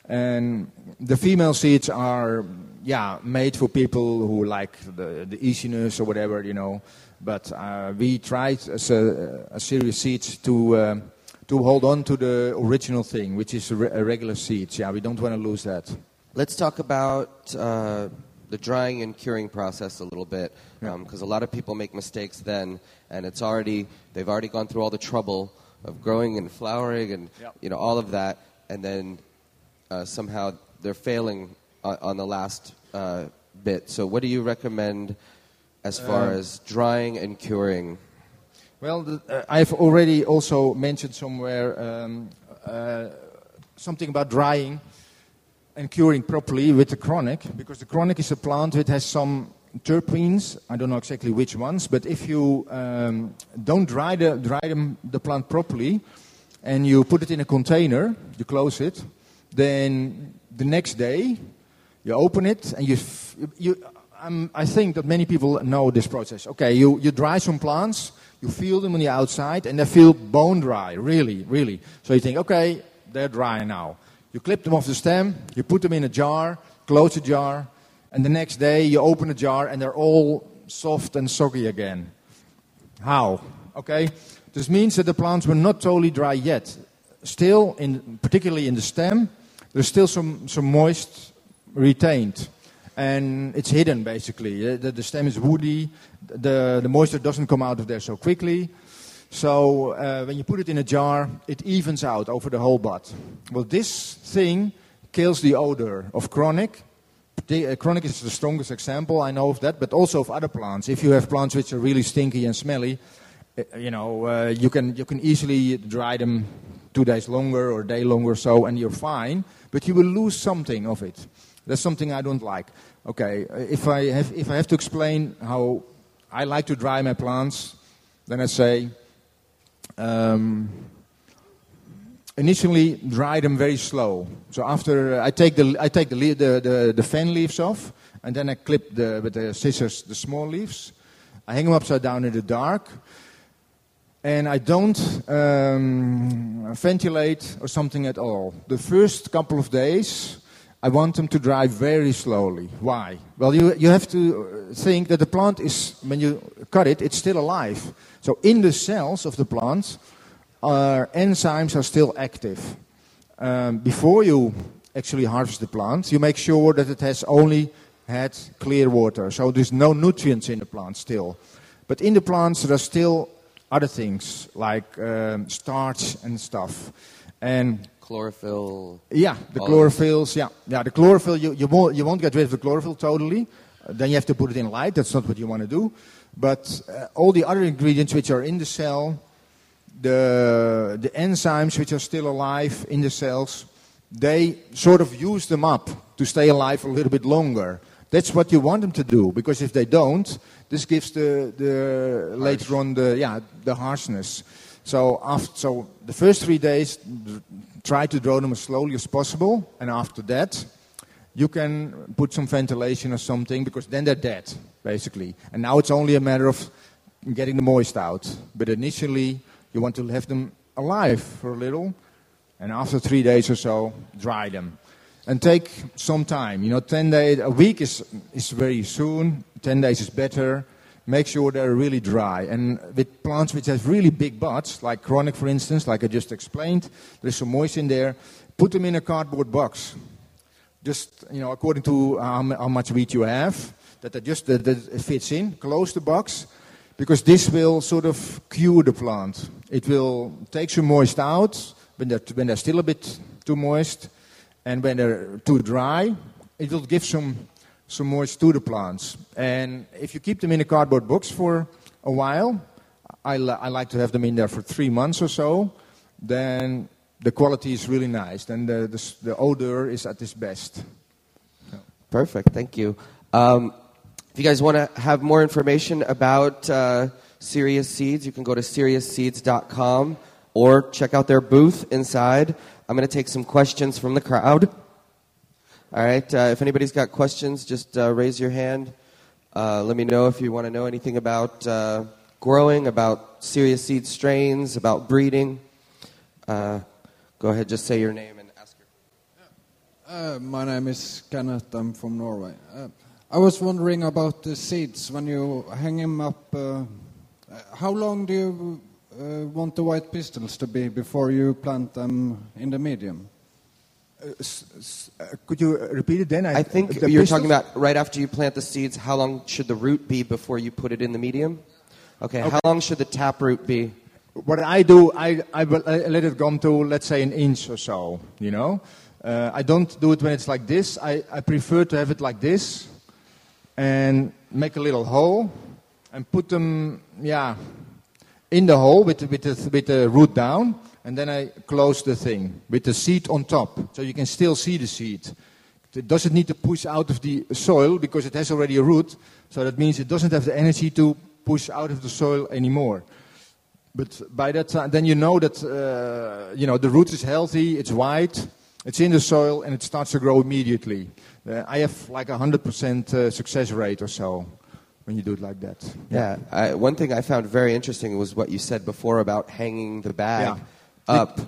and the female seeds are, yeah, made for people who like the, the easiness or whatever, you know. But uh, we tried as a, a serious seeds to um to hold on to the original thing, which is re- regular seeds. Yeah, we don't want to lose that. Let's talk about uh, the drying and curing process a little bit, Yeah. because a lot of people make mistakes then, and it's already they've already gone through all the trouble of growing and flowering and Yep. you know all of that, and then uh, somehow they're failing on, on the last uh, bit. So, what do you recommend as far Uh, as drying and curing? Well, the, uh, I've already also mentioned somewhere um, uh, something about drying and curing properly with the chronic, because the chronic is a plant that has some terpenes. I don't know exactly which ones, but if you um, don't dry the dry them, the plant properly, and you put it in a container, you close it, then the next day you open it and you, you um, I think that many people know this process. Okay, you, you dry some plants, you feel them on the outside, and they feel bone dry, really, really. So you think, okay, they're dry now. You clip them off the stem, you put them in a jar, close the jar, and the next day you open the jar and they're all soft and soggy again. How? Okay, this means that the plants were not totally dry yet. Still, in, particularly in the stem, there's still some, some moist retained. And it's hidden basically. The, the stem is woody, the, the moisture doesn't come out of there so quickly. So uh, when you put it in a jar, it evens out over the whole bud. Well, this thing kills the odor of chronic. The, uh, chronic is the strongest example, I know of that, but also of other plants. If you have plants which are really stinky and smelly, Uh, You know, uh, you can you can easily dry them two days longer or a day longer or so, and you're fine. But you will lose something of it. That's something I don't like. Okay, uh, if I have if I have to explain how I like to dry my plants, then I say. Um, initially dry them very slow. So after uh, I take the I take the, the, the the fan leaves off, and then I clip the with the scissors the small leaves. I hang them upside down in the dark, and I don't um, ventilate or something at all. The first couple of days. I want them to dry very slowly. Why? Well, you, you have to uh, think that the plant is, when you cut it, it's still alive. So in the cells of the plant, our enzymes are still active. Um, before you actually harvest the plant, you make sure that it has only had clear water, so there's no nutrients in the plant still. But in the plants, there are still other things like um, starch and stuff. And Chlorophyll. yeah, the chlorophylls. Yeah, yeah, the chlorophyll. You, you won't you won't get rid of the chlorophyll totally. Uh, then you have to put it in light. That's not what you want to do. But uh, all the other ingredients which are in the cell, the the enzymes which are still alive in the cells, they sort of use them up to stay alive a little bit longer. That's what you want them to do because if they don't, this gives the the later on the yeah the harshness. So after so the first three days, try to draw them as slowly as possible, and after that, you can put some ventilation or something because then they're dead basically. And now it's only a matter of getting the moist out. But initially, you want to have them alive for a little, and after three days or so, dry them. And take some time. You know, 10 days, a week is, is very soon, 10 days is better. Make sure they're really dry. And with plants which have really big buds, like chronic for instance, like I just explained, there's some moist in there, put them in a cardboard box. Just, you know, according to how, how much wheat you have, that it just that, that it fits in, close the box, because this will sort of cure the plant. It will take some moist out when they're, when they're still a bit too moist, and when they're too dry, it will give some, some moist to the plants. And if you keep them in a cardboard box for a while, I, li- I like to have them in there for three months or so, then the quality is really nice. Then the, the, the odor is at its best. Perfect. Thank you. Um, if you guys want to have more information about uh, Serious Seeds, you can go to seriousseeds.com or check out their booth inside. I'm going to take some questions from the crowd. All right. Uh, if anybody's got questions, just uh, raise your hand. Uh, let me know if you want to know anything about uh, growing, about Serious Seed strains, about breeding. Uh, go ahead, just say your name and ask your Uh, my name is Kenneth. I'm from Norway. I was wondering about the seeds when you hang them up. How long do you want the white pistils to be before you plant them in the medium? Uh, uh, could you uh, repeat it then? I think the you're pistils? talking about right after you plant the seeds. How long should the root be before you put it in the medium? Okay. How long should the tap root be? What I do, I, I, will- I let it come to, let's say, an inch or so, you know? Uh, I don't do it when it's like this. I, I prefer to have it like this and make a little hole and put them, yeah, in the hole with, with, the, with the root down. And then I close the thing with the seed on top. So you can still see the seed. It doesn't need to push out of the soil because it has already a root. So that means it doesn't have the energy to push out of the soil anymore. But by that time, then you know that uh, you know the root is healthy, it's white, it's in the soil, and it starts to grow immediately. Uh, I have like a hundred percent uh, success rate or so when you do it like that. Yeah. I, one thing I found very interesting was what you said before about hanging the bag Yeah. Up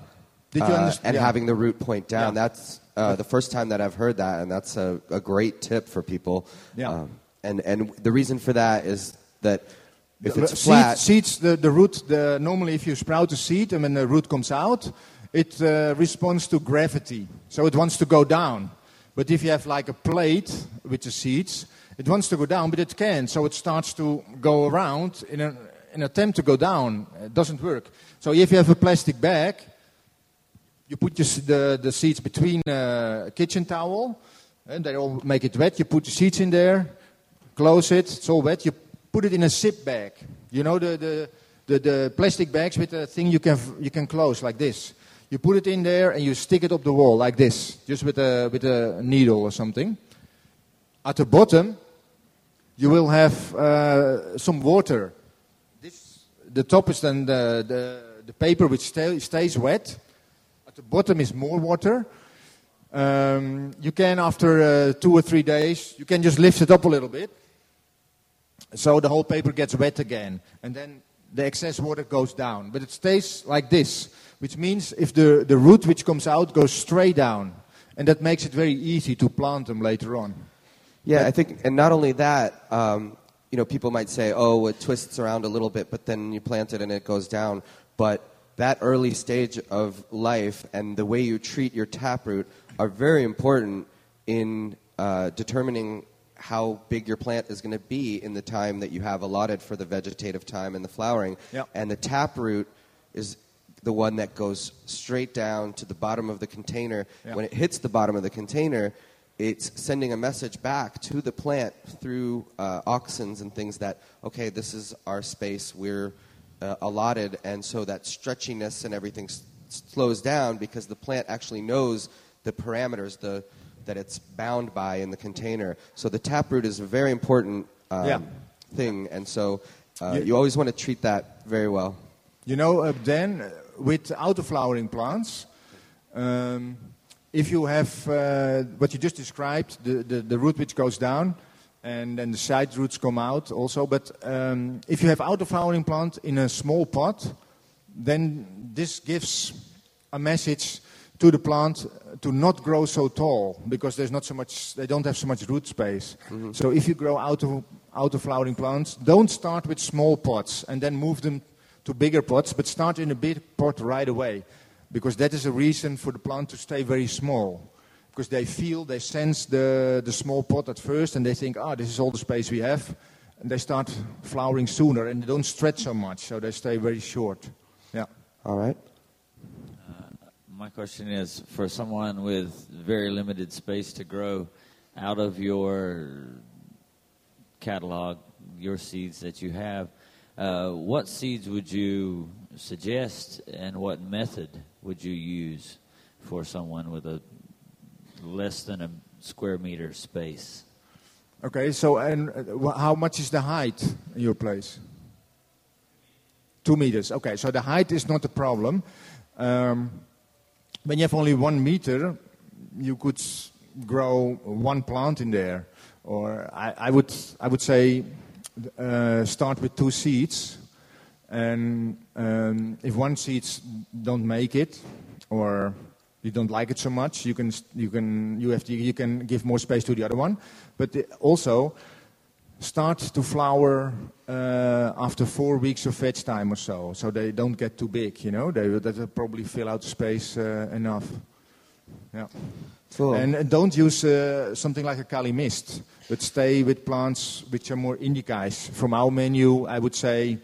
did you uh, and yeah. having the root point down. Yeah. That's uh, the first time that I've heard that, and that's a, a great tip for people. Yeah. Um, and and the reason for that is that if The- it's seed- flat, seeds, the, the root, the, normally if you sprout a seed and when the root comes out, it uh, responds to gravity. So it wants to go down. But if you have like a plate with the seeds, it wants to go down, but it can't. So it starts to go around in an, in an attempt to go down. It doesn't work. So if you have a plastic bag, you put your, the, the seeds between a kitchen towel, and they all make it wet. You put the seeds in there, close it, it's all wet. You put it in a zip bag. You know the, the, the, the plastic bags with a thing you can, you can close like this. You put it in there and you stick it up the wall like this, just with a, with a needle or something. At the bottom, you will have uh, some water. The top is then the, the, the paper which stay, stays wet. At the bottom is more water. Um, you can, after uh, two or three days, you can just lift it up a little bit. So the whole paper gets wet again. And then the excess water goes down. But it stays like this, which means if the, the root which comes out goes straight down. And that makes it very easy to plant them later on. Yeah, I think, and not only that, um, you know, people might say, oh, it twists around a little bit, but then you plant it and it goes down. But that early stage of life and the way you treat your taproot are very important in uh, determining how big your plant is going to be in the time that you have allotted for the vegetative time and the flowering. Yeah. And the taproot is the one that goes straight down to the bottom of the container. Yeah. When it hits the bottom of the container, it's sending a message back to the plant through uh, auxins and things that, okay, this is our space, we're uh, allotted, and so that stretchiness and everything s- slows down because the plant actually knows the parameters the, that it's bound by in the container. So the taproot is a very important um, Yeah. thing, and so uh, You- you always want to treat that very well. You know, uh, then uh, with auto-flowering plants, um, if you have uh, what you just described, the, the, the root which goes down, and then the side roots come out also. But um, if you have auto-flowering plant in a small pot, then this gives a message to the plant to not grow so tall because there's not so much they don't have so much root space so if you grow out of, out of flowering plants don't start with small pots and then move them to bigger pots but start in a big pot right away because that is a reason for the plant to stay very small. Because they feel they sense the the small pot at first and they think ah this is all the space we have. And they start flowering sooner and they don't stretch so much so they stay very short. Yeah. All right? My question is for someone with very limited space to grow, out of your catalog, your seeds that you have, uh, what seeds would you suggest and what method would you use for someone with a less than a square meter space? Okay, so and uh, how much is the height in your place? Two meters. Okay, so the height is not a problem. Um, when you have only one meter, you could grow one plant in there, or I, I would I would say uh, start with two seeds, and um, if one seeds don't make it, or you don't like it so much, you can you can you have to, you can give more space to the other one, but the- also start to flower uh, after four weeks of veg time or so, so they don't get too big. You know, they will probably fill out the space uh, enough. Yeah. Cool. And uh, don't use uh, something like a Kali mist, but stay with plants which are more indicais. From our menu, I would say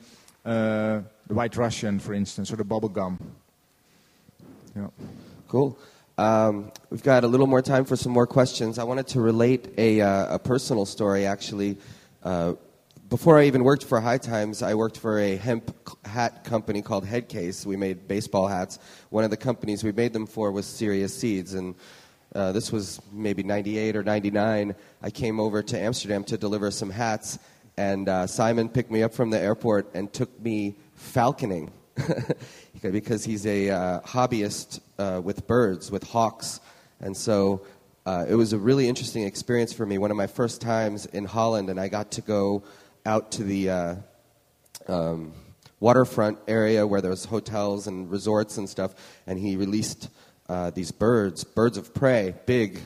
uh, the White Russian, for instance, or the bubble gum. Yeah. Cool. Um, we've got a little more time for some more questions. I wanted to relate a, uh, a personal story, actually. Uh, before I even worked for High Times, I worked for a hemp hat company called Headcase. We made baseball hats. One of the companies we made them for was Serious Seeds, and uh, this was maybe 98 or 99. I came over to Amsterdam to deliver some hats, and uh, Simon picked me up from the airport and took me falconing because he's a uh, hobbyist uh, with birds, with hawks. And so uh, it was a really interesting experience for me. One of my first times in Holland, and I got to go out to the uh, um, waterfront area where there's hotels and resorts and stuff, and he released uh, these birds, birds of prey, big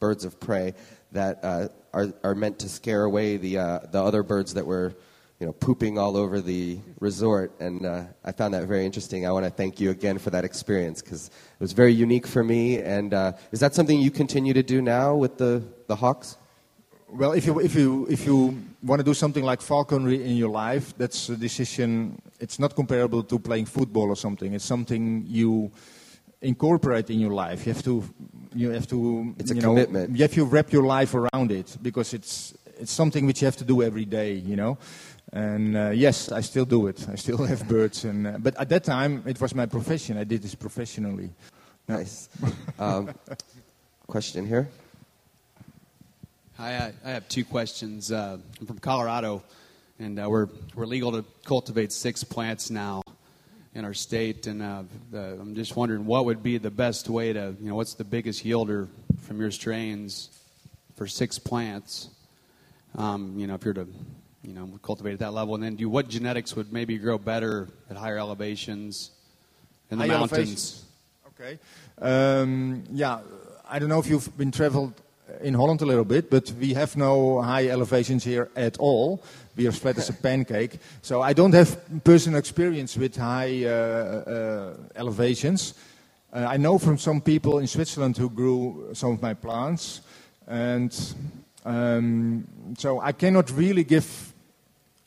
birds of prey that uh, are, are meant to scare away the, the other birds that were you know, pooping all over the resort. And uh, I found that very interesting. I want to thank you again for that experience because it was very unique for me. And uh, is that something you continue to do now with the, the hawks? Well, if you, if, you, if you want to do something like falconry in your life, that's a decision. It's not comparable to playing football or something. It's something you incorporate in your life. You have to, you have to. It's a know, commitment. You have to wrap your life around it because it's it's something which you have to do every day. You know, And uh, yes, I still do it. I still have birds. And, uh, but at that time, it was my profession. I did this professionally. Nice. Um, question here. Hi, I, I have two questions. Uh, I'm from Colorado, and uh, we're we're legal to cultivate six plants now in our state, and uh, the, I'm just wondering what would be the best way to, you know, what's the biggest yielder from your strains for six plants? Um, you know, if you're to, you know, cultivate at that level, and then do what genetics would maybe grow better at higher elevations in the mountains? elevations. Okay. Um, yeah, I don't know if you've been traveled in Holland a little bit, but we have no high elevations here at all. We are flat as a pancake. So I don't have personal experience with high uh, uh, elevations. Uh, I know from some people in Switzerland who grew some of my plants, and um, so I cannot really give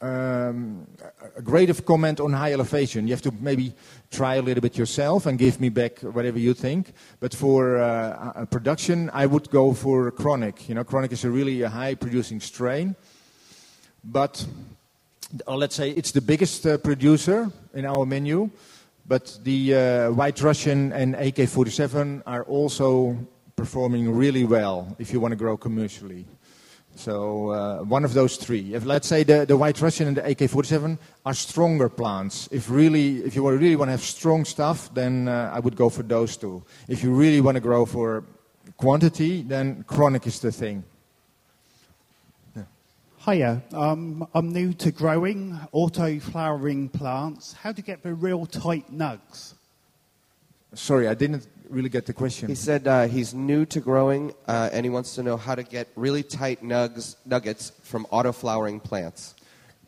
um, a great of comment on high elevation. You have to maybe try a little bit yourself and give me back whatever you think. But for uh, production, I would go for chronic. You know, chronic is a really a high producing strain. But uh, let's say it's the biggest uh, producer in our menu. But the uh, White Russian and AK-47 are also performing really well if you want to grow commercially. So uh, one of those three. If let's say the, the White Russian and the AK-47 are stronger plants. If really, if you really want to have strong stuff, then uh, I would go for those two. If you really want to grow for quantity, then chronic is the thing. Hiya, um, I'm new to growing auto flowering plants. How to get the real tight nugs? Sorry, I didn't really get the question. He said uh, he's new to growing uh, and he wants to know how to get really tight nugs, nuggets from auto flowering plants.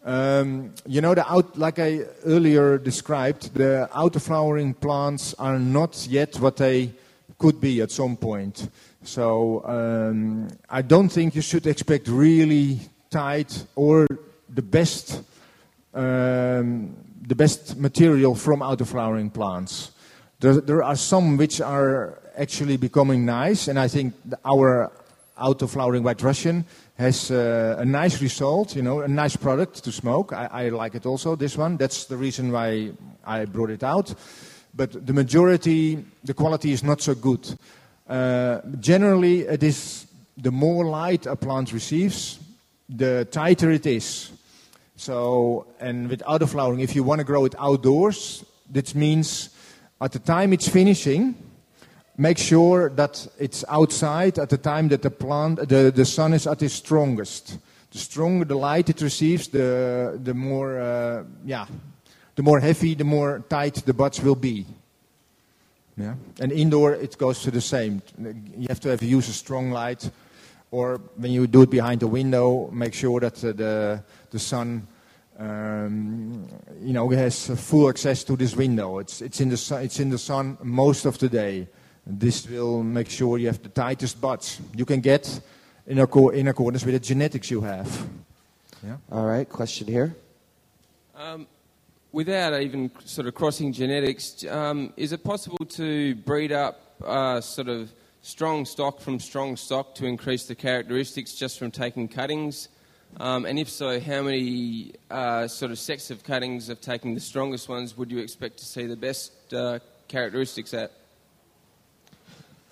Um, you know, the out, like I earlier described, the auto flowering plants are not yet what they could be at some point. So um, I don't think you should expect really tight or the best, um, the best material from auto flowering plants. There, there are some which are actually becoming nice, and I think our auto flowering white Russian has uh, a nice result, you know, a nice product to smoke. I, I like it also, this one. That's the reason why I brought it out. But the majority, the quality is not so good. Uh, generally, it is the more light a plant receives, the tighter it is. So, and with auto flowering, if you want to grow it outdoors, that means at the time it's finishing, make sure that it's outside at the time that the plant, the, the sun is at its strongest. The stronger the light it receives, the, the more, uh, yeah, the more heavy, the more tight the buds will be. Yeah. And indoor, it goes to the same. You have to have use a strong light, or when you do it behind the window, make sure that uh, the the sun, um, you know, has full access to this window. It's it's in the sun, it's in the sun most of the day. This will make sure you have the tightest buds you can get in, acco- in accordance with the genetics you have. Yeah. All right, question here. Um, without even sort of crossing genetics, um, is it possible to breed up uh, sort of strong stock from strong stock to increase the characteristics just from taking cuttings? Um, and if so, how many uh, sort of sets of cuttings of taking the strongest ones would you expect to see the best uh, characteristics at?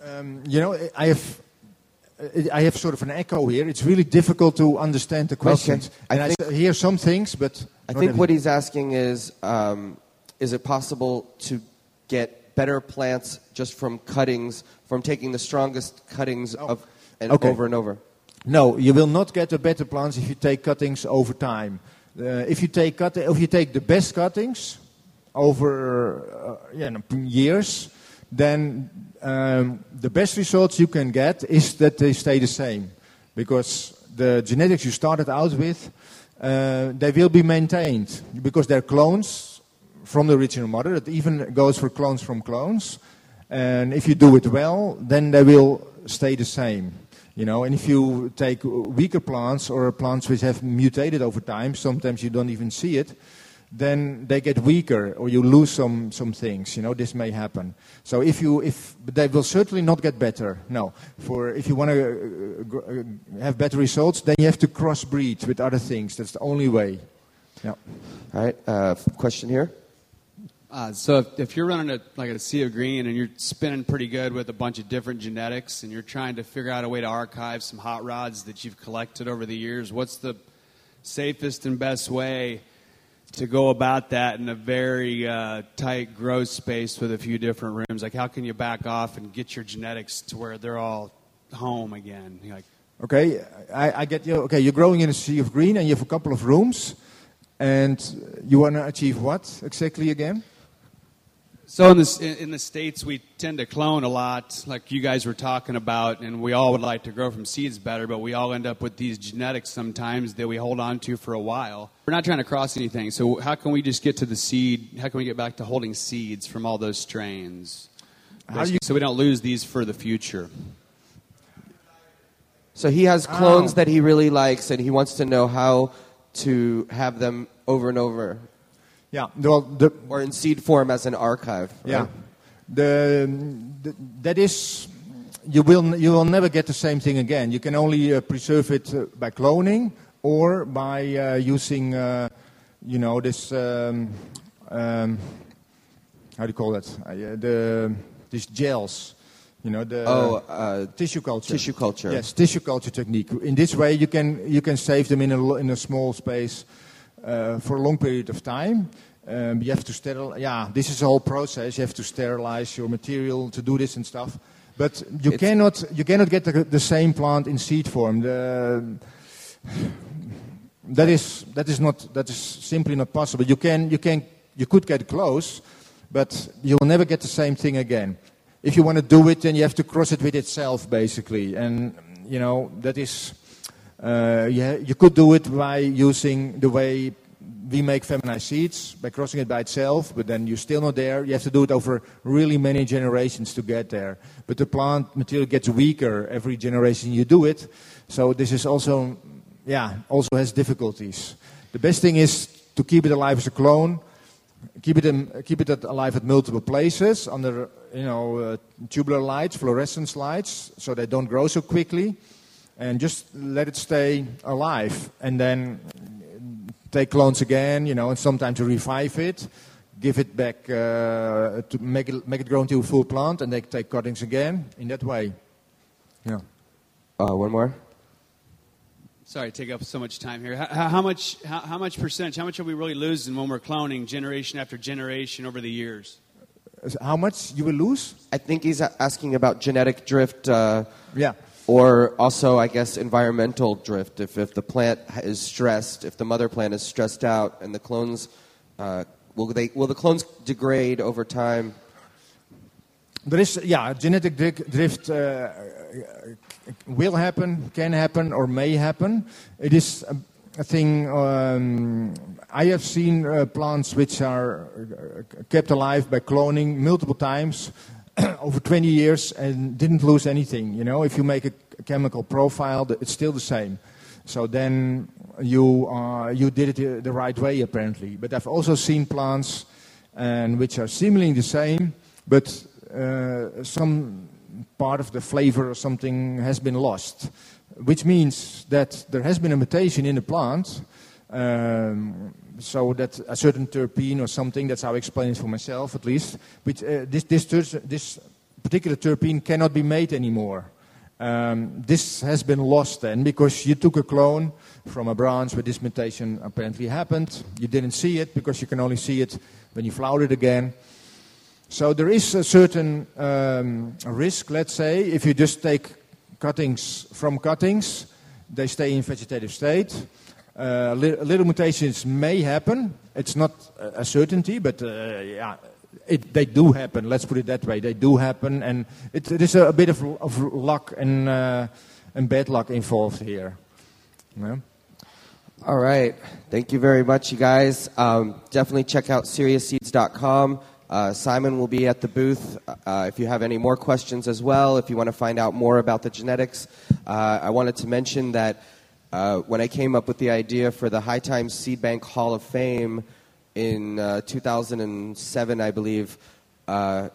Um, you know, I have. I have sort of an echo here. It's really difficult to understand the questions. I and I, think- s- hear some things, but I think what he's asking is um, is it possible to get better plants just from cuttings, from taking the strongest cuttings of, and Okay. over and over? No, you will not get a better plants if you take cuttings over time. Uh, if you take cut, if you take the best cuttings over uh, years, then um, the best results you can get is that they stay the same, because the genetics you started out with, uh, they will be maintained because they're clones from the original mother. It even goes for clones from clones. And if you do it well, then they will stay the same. You know, and if you take weaker plants or plants which have mutated over time, sometimes you don't even see it, then they get weaker or you lose some, some things. You know, this may happen. So if you, if, they will certainly not get better. No. For, if you want to uh, uh, have better results, then you have to crossbreed with other things. That's the only way. Yeah. All right. Uh, question here. Uh, so if, if you're running a like a sea of green and you're spinning pretty good with a bunch of different genetics and you're trying to figure out a way to archive some hot rods that you've collected over the years, what's the safest and best way to go about that in a very uh, tight growth space with a few different rooms? Like, how can you back off and get your genetics to where they're all home again? Like, Okay, I, I get you. Okay, you're growing in a sea of green and you have a couple of rooms, and you want to achieve what exactly again? So in the in, in the states, we tend to clone a lot, like you guys were talking about, and we all would like to grow from seeds better, but we all end up with these genetics sometimes that we hold on to for a while. We're not trying to cross anything, so how can we just get to the seed? How can we get back to holding seeds from all those strains, How do you- so we don't lose these for the future? So he has clones Oh. that he really likes, and he wants to know how to have them over and over, Yeah, well, the, or in seed form as an archive. right? Yeah, the, the that is you will you will never get the same thing again. You can only uh, preserve it uh, by cloning or by uh, using uh, you know this um, um, how do you call that? Uh, the these gels. You know the Oh, uh, tissue culture. tissue culture. Yes, tissue culture technique. In this way, you can you can save them in a in a small space for a long period of time. Um, you have to sterilize. Yeah, this is a whole process. You have to sterilize your material to do this and stuff. But you It's- cannot you cannot get the, the same plant in seed form. The, that is that is not that is simply not possible. You can you can you could get close, but you will never get the same thing again. If you want to do it, then you have to cross it with itself, basically, and you know that is. Uh, you, you could do it by using the way we make feminized seeds by crossing it by itself, but then you're still not there. You have to do it over really many generations to get there. But the plant material gets weaker every generation you do it, so this is also, yeah, also has difficulties. The best thing is to keep it alive as a clone, keep it in, keep it alive at multiple places under, you know, uh, tubular lights, fluorescence lights, so they don't grow so quickly, and just let it stay alive, and then take clones again, you know, and sometimes to revive it, give it back uh, to make it make it grow into a full plant, and they take cuttings again in that way. Yeah. Uh, one more. Sorry to take up so much time here. How, how much how, how much percentage? How much are we really losing when we're cloning generation after generation over the years? How much you will lose? I think he's asking about genetic drift. Uh, Yeah. Or also, I guess, environmental drift. If, if the plant is stressed, if the mother plant is stressed out, and the clones, uh, will they will the clones degrade over time? There is, yeah, genetic dri- drift uh, will happen, can happen, or may happen. It is a, a thing. Um, I have seen uh, plants which are uh, kept alive by cloning multiple times over 20 years and didn't lose anything. You know, if you make a chemical profile, it's still the same. So then you uh, you did it the- the right way apparently. But I've also seen plants and which are seemingly the same, but uh, some part of the flavor or something has been lost, which means that there has been a mutation in the plant. Um, so that a certain terpene or something, that's how I explain it for myself at least, uh, this, this, this particular terpene cannot be made anymore. Um, this has been lost then because you took a clone from a branch where this mutation apparently happened. You didn't see it because you can only see it when you flower it again. So there is a certain um, risk, let's say, if you just take cuttings from cuttings, they stay in vegetative state. Uh, li- little mutations may happen. It's not a a certainty, but uh, yeah, it, they do happen. Let's put it that way. They do happen, and it, it is a, a bit of, of luck and, uh, and bad luck involved here. Yeah. All right. Thank you very much, you guys. Um, definitely check out SeriousSeeds.com. Uh, Simon will be at the booth uh, if you have any more questions as well. If you want to find out more about the genetics, uh, I wanted to mention that uh, when I came up with the idea for the High Times Seed Bank Hall of Fame in uh, 2007, I believe, uh,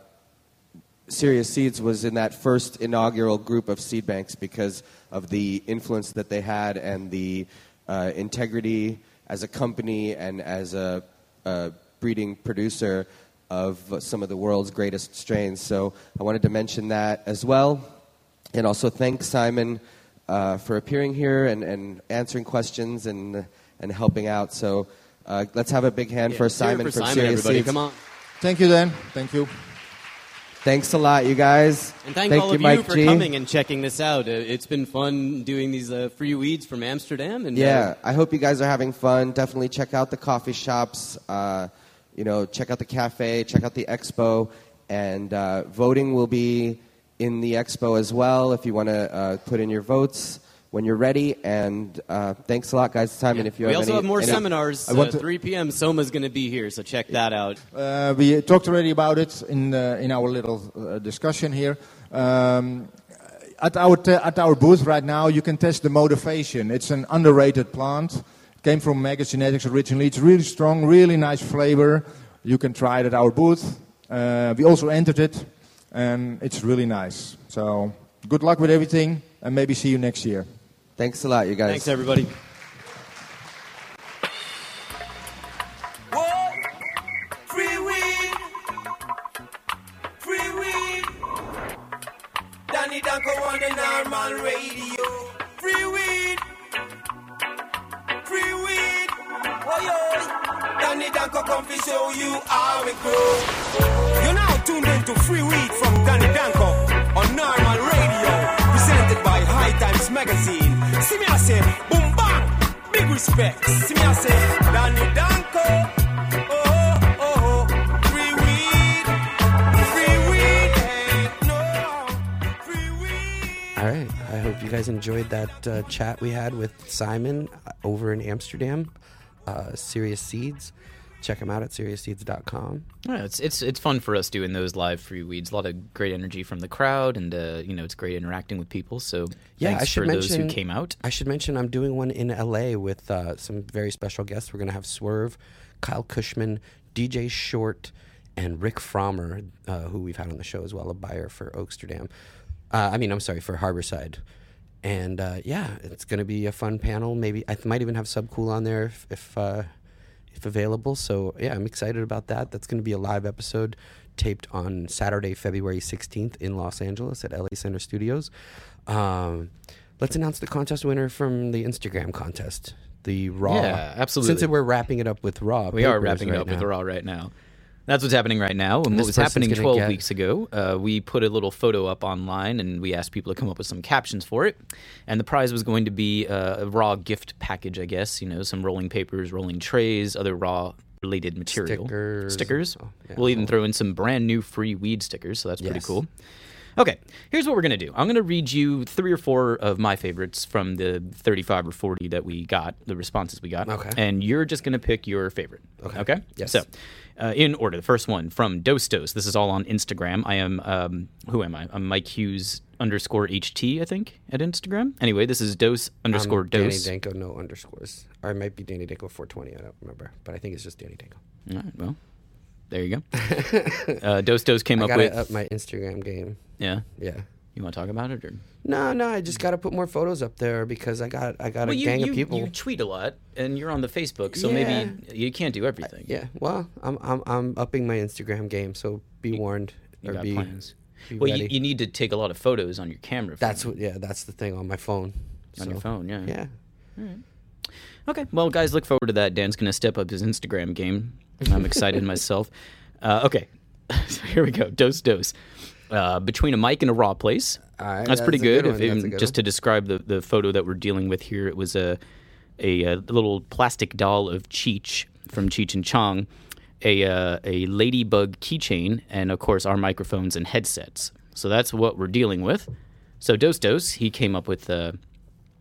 Serious Seeds was in that first inaugural group of seed banks because of the influence that they had and the uh, integrity as a company and as a, a breeding producer of some of the world's greatest strains. So I wanted to mention that as well. And also thank Simon uh, for appearing here and, and answering questions and, and helping out. So uh, let's have a big hand Yeah, for let's hear it Simon for from Simon, Serious everybody. Seeds. Come on. Thank you, Dan. Thank you. Thanks a lot, you guys. And thank, Thank all you, of you Mike for G. coming and checking this out. Uh, It's been fun doing these uh, free weeds from Amsterdam. And uh, Yeah, I hope you guys are having fun. Definitely check out the coffee shops. Uh, you know, check out the cafe. Check out the expo, and uh, voting will be in the expo as well. If you want to uh, put in your votes when you're ready. And uh, thanks a lot, guys. Simon, if you we have also any, have more any- seminars. I want uh, to- 3 p.m. Soma's going to be here, so check that out. Uh, we talked already about it in uh, in our little uh, discussion here. Um, at our te- at our booth right now, you can test the motivation. It's an underrated plant. Came from Mega Genetics originally. It's really strong, really nice flavor. You can try it at our booth. Uh, we also entered it, and it's really nice. So good luck with everything, and maybe see you next year. Thanks a lot, you guys. Thanks, everybody. Whoa, free enjoyed that uh, chat we had with Simon uh, over in Amsterdam. Uh, Serious Seeds. Check them out at seriousseeds.com. Yeah, it's it's it's fun for us doing those live free weeds. A lot of great energy from the crowd, and uh, you know it's great interacting with people. So Yeah, thanks I should for mention those who came out. I should mention I'm doing one in LA with uh, some very special guests. We're going to have Swerve, Kyle Kushman, DJ Short, and Rick Pfrommer, uh, who we've had on the show as well, a buyer for Oaksterdam. Uh, I mean, I'm sorry for Harborside. And uh, yeah, it's going to be a fun panel. Maybe I th- might even have Subcool on there if if, uh, if available. So yeah, I'm excited about that. That's going to be a live episode taped on Saturday, February 16th in Los Angeles at LA Center Studios. Um, let's announce the contest winner from the Instagram contest. The raw, Yeah, absolutely. Since we're wrapping it up with raw, We are wrapping right it up with raw right now. That's what's happening right now. And what This was happening 12 get- weeks ago, uh, we put a little photo up online and we asked people to come up with some captions for it. And the prize was going to be uh, a raw gift package, I guess. You know, some rolling papers, rolling trays, other raw related material. Stickers. Stickers. Oh, yeah. We'll even throw in some brand new free weed stickers, so that's pretty cool. Okay, here's what we're going to do. I'm going to read you three or four of my favorites from the 35 or 40 that we got, the responses we got. Okay. And you're just going to pick your favorite. Okay. Okay? Yes. So, uh, in order, the first one from Dos Dos. This is all on Instagram. I am, um, who am I? I'm Mike Hughes underscore HT, I think, at Instagram. Anyway, this is Dos underscore Um, Danny. Danko, no underscores. Or it might be Danny Danko 420. I don't remember. But I think it's just Danny Danko. All right, well, there you go. uh, Dos Dos came I up with. up my Instagram game. Yeah. Yeah. You want to talk about it? or No, no, I just got to put more photos up there because I got I got a you, gang you, of people. you tweet a lot, and you're on the Facebook, so Yeah. maybe you can't do everything. yeah, well, I'm I'm I'm upping my Instagram game, so be warned You or got be, plans. be Well, you, you need to take a lot of photos on your camera. that's what yeah, that's the thing on my phone. on your phone, yeah. Yeah. Okay. Well, guys, look forward to that. Dan's going to step up his Instagram game. I'm excited myself. Uh, okay. so here we go. Dose, dose. Uh, between a mic and a raw place. Right, that's, pretty that's a good good. If that's good just one. to describe the, the photo that we're dealing with here, it was a, a, uh little plastic doll of Cheech from Cheech and Chong, a, uh, a ladybug keychain, and of course our microphones and headsets. So that's what we're dealing with. So Dose Dose, he came up with uh,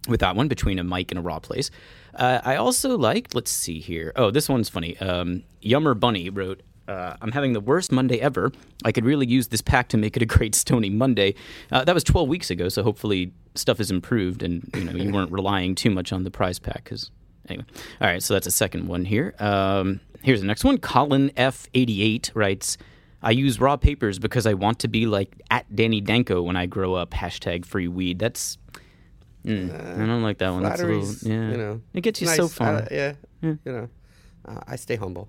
with that one between a mic and a raw place. Uh, I also liked, let's see here. Oh, this one's funny. Um, Yummer Bunny wrote, uh, I'm having the worst Monday ever. I could really use this pack to make it a great Stony Monday. Uh, that was 12 weeks ago, so hopefully stuff has improved and you know you weren't relying too much on the prize pack. Because anyway, all right. So that's a second one here. Um, here's the next one. Colin F88 writes. I use raw papers because I want to be like at Danny Danko when I grow up. Hashtag free weed. That's Mm, I don't like that one. That's a little, yeah. you know, it gets you nice. so I- far. yeah, you know, uh, I stay humble.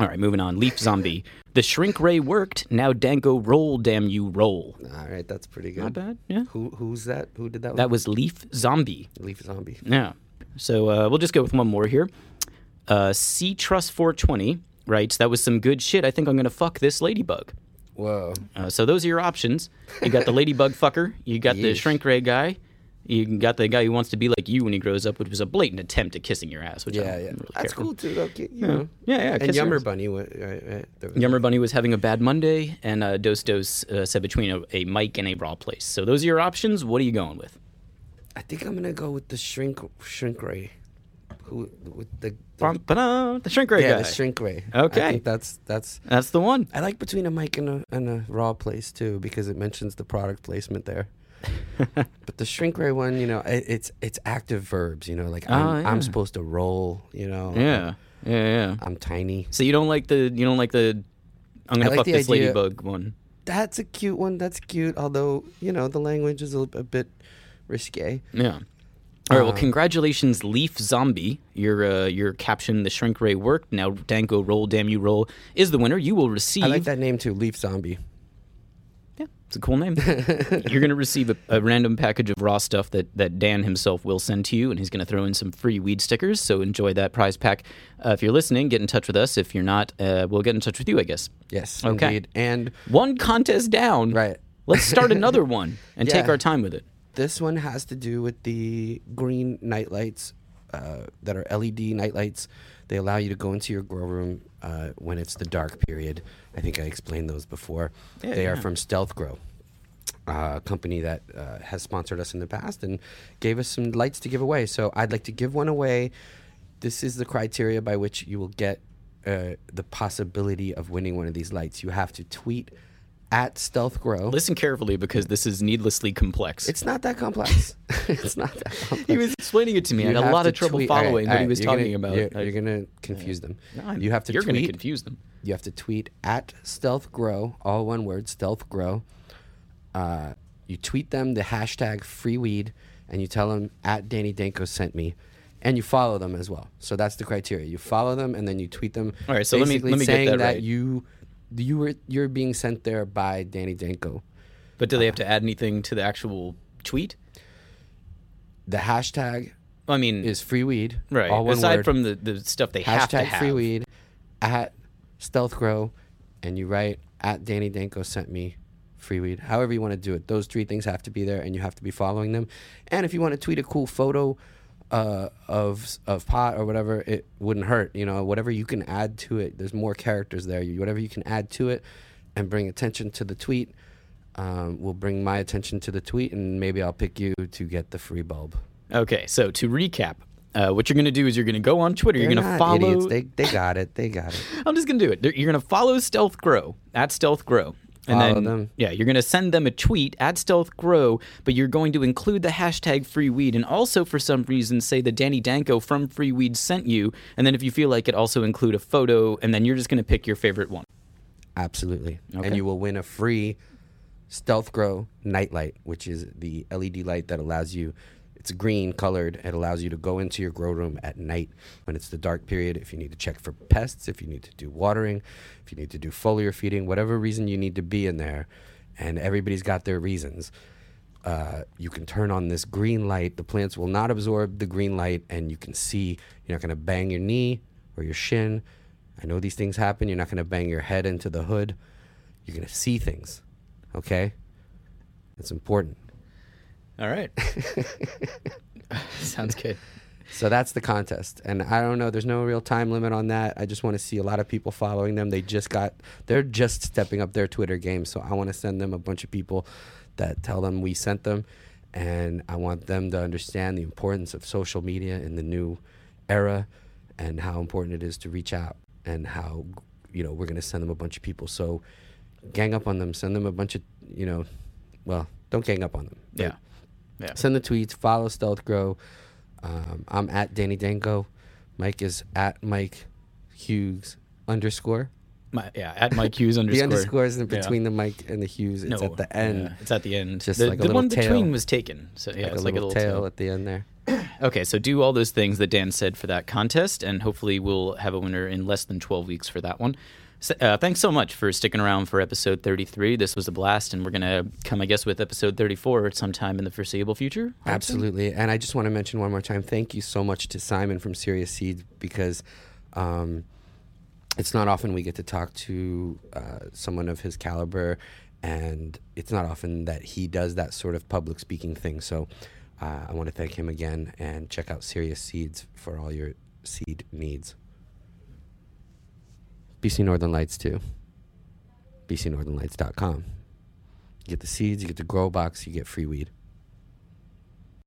All right, moving on. Leaf Zombie. The shrink ray worked. Now Danko roll, damn you roll. All right, that's pretty good. Not bad. Yeah. Who who's that? Who did that? That one? was Leaf Zombie. Leaf Zombie. Yeah. So uh, we'll just go with one more here. Uh, C Trust 420 writes, That was some good shit. I think I'm going to fuck this ladybug. Whoa. Uh, so those are your options. You got the ladybug fucker. You got the shrink ray guy. You got the guy who wants to be like you when he grows up, which was a blatant attempt at kissing your ass. Which I Yeah, don't yeah. really That's care for. cool too. Though. You Yeah. know. Yeah, yeah, And kiss your Yummer. Bunny. wa- Right, right. Yummer Bunny was having a bad Monday, and uh, Dos Dos uh, said between a, a mic and a raw place. So those are your options. What are you going with? I think I'm gonna go with the shrink shrink ray. Who with the, the the shrink ray yeah, guy. the shrink ray. Okay. I think that's that's That's the one. I like between a mic and a and a raw place too because it mentions the product placement there. but the shrink ray one, you know, it, it's it's active verbs. You know, like I'm, Ah, yeah. I'm supposed to roll. You know. Yeah, yeah, yeah. I'm tiny. So you don't like the you don't like the I'm gonna like fuck this idea- ladybug one. That's a cute one. That's cute. Although you know the language is a, a bit risque. Yeah. All right. Well, Um, congratulations, Leaf Zombie. Your uh, your caption, the shrink ray worked. Now Danko roll, damn you roll, is the winner. You will receive. I like that name too, Leaf Zombie. It's a cool name. You're going to receive a, a random package of raw stuff that, that Dan himself will send to you, and he's going to throw in some free weed stickers. So enjoy that prize pack. Uh, if you're listening, get in touch with us. If you're not, uh, we'll get in touch with you, I guess. Yes, Okay. indeed. And One contest down. Right. Let's start another one and take our time with it. This one has to do with the green nightlights uh, that are LED night lights. They allow you to go into your grow room uh, when it's the dark period. I think I explained those before. Yeah, they are from Stealth Grow, uh, a company that uh, has sponsored us in the past and gave us some lights to give away. So I'd like to give one away. This is the criteria by which you will get uh, the possibility of winning one of these lights. You have to tweet at Stealth Grow. Listen carefully because this is needlessly complex. It's not that complex. it's not that complex. he was explaining it to me. I had a lot of trouble tweet- all right, following all what he was talking gonna- about. You're, you're gonna confuse them. No, you have to you're tweet. gonna confuse them. You have to tweet at Stealth Grow, all one word, Stealth Grow. Uh, you tweet them the hashtag free weed, and you tell them at Danny Danko sent me, and you follow them as well. So that's the criteria. You follow them, and then you tweet them. All right, so let me- let me get saying that right. you you were you're being sent there by Danny Danko. But do they have to uh, add anything to the actual tweet? The hashtag I mean, is free weed. right. All one Aside word. from the, the stuff they have to hashtag have. free weed at stealth grow and you write at danny danko sent me free weed however you want to do it those three things have to be there and you have to be following them and if you want to tweet a cool photo uh, of of pot or whatever it wouldn't hurt you know whatever you can add to it there's more characters there You- whatever you can add to it and bring attention to the tweet um, will bring my attention to the tweet and maybe i'll pick you to get the free bulb Okay, so to recap, uh, what you're going to do is you're going to go on Twitter. They're you're going to follow. idiots. They, they got it they got it I'm just going to do it. You're going to follow Stealth Grow at Stealth Grow. And Follow then, them. yeah, you're going to send them a tweet at Stealth Grow, but you're going to include the hashtag free weed and also, for some reason, say that Danny Danko from Free Weed sent you. And then, if you feel like it, also include a photo, and then you're just going to pick your favorite one. Absolutely. Okay. And you will win a free Stealth Grow nightlight, which is the LED light that allows you, it's green colored. It allows you to go into your grow room at night when it's the dark period. If you need to check for pests, if you need to do watering, if you need to do foliar feeding, whatever reason you need to be in there, and everybody's got their reasons. Uh, you can turn on this green light. The plants will not absorb the green light, and you can see. You're not going to bang your knee or your shin. I know these things happen. You're not going to bang your head into the hood. You're going to see things. Okay? It's important. All right. Sounds good. So that's the contest. And I don't know, there's no real time limit on that. I just want to see a lot of people following them. They just got, they're just stepping up their Twitter game. So I want to send them a bunch of people that tell them we sent them. And I want them to understand the importance of social media in the new era and how important it is to reach out and how, you know, we're going to send them a bunch of people. So gang up on them, send them a bunch of, you know, well, don't gang up on them. but Yeah. Yeah. Send the tweets, follow Stealth Grow. Um, I'm at Danny Danko. Mike is at Mike Hughes underscore. My, yeah, at Mike Hughes underscore. The underscore. underscore isn't Yeah. between the Mike and the Hughes. It's No, at the end. yeah, it's at the end. Just the like a the one tail. between was taken. So yeah, like it's a like a little little tail, tail. at the end there. Okay, so do all those things that Dan said for that contest, and hopefully we'll have a winner in less than 12 weeks for that one. Uh, thanks so much for sticking around for episode 33. This was a blast, and we're going to come, I guess, with episode 34 sometime in the foreseeable future. Absolutely. And I just want to mention one more time thank you so much to Simon from Serious Seeds because um, it's not often we get to talk to uh, someone of his caliber, and it's not often that he does that sort of public speaking thing. So uh, I want to thank him again and check out Serious Seeds for all your seed needs. BC Northern Lights too. BCNorthernLights.com. You get the seeds, you get the grow box, you get free weed.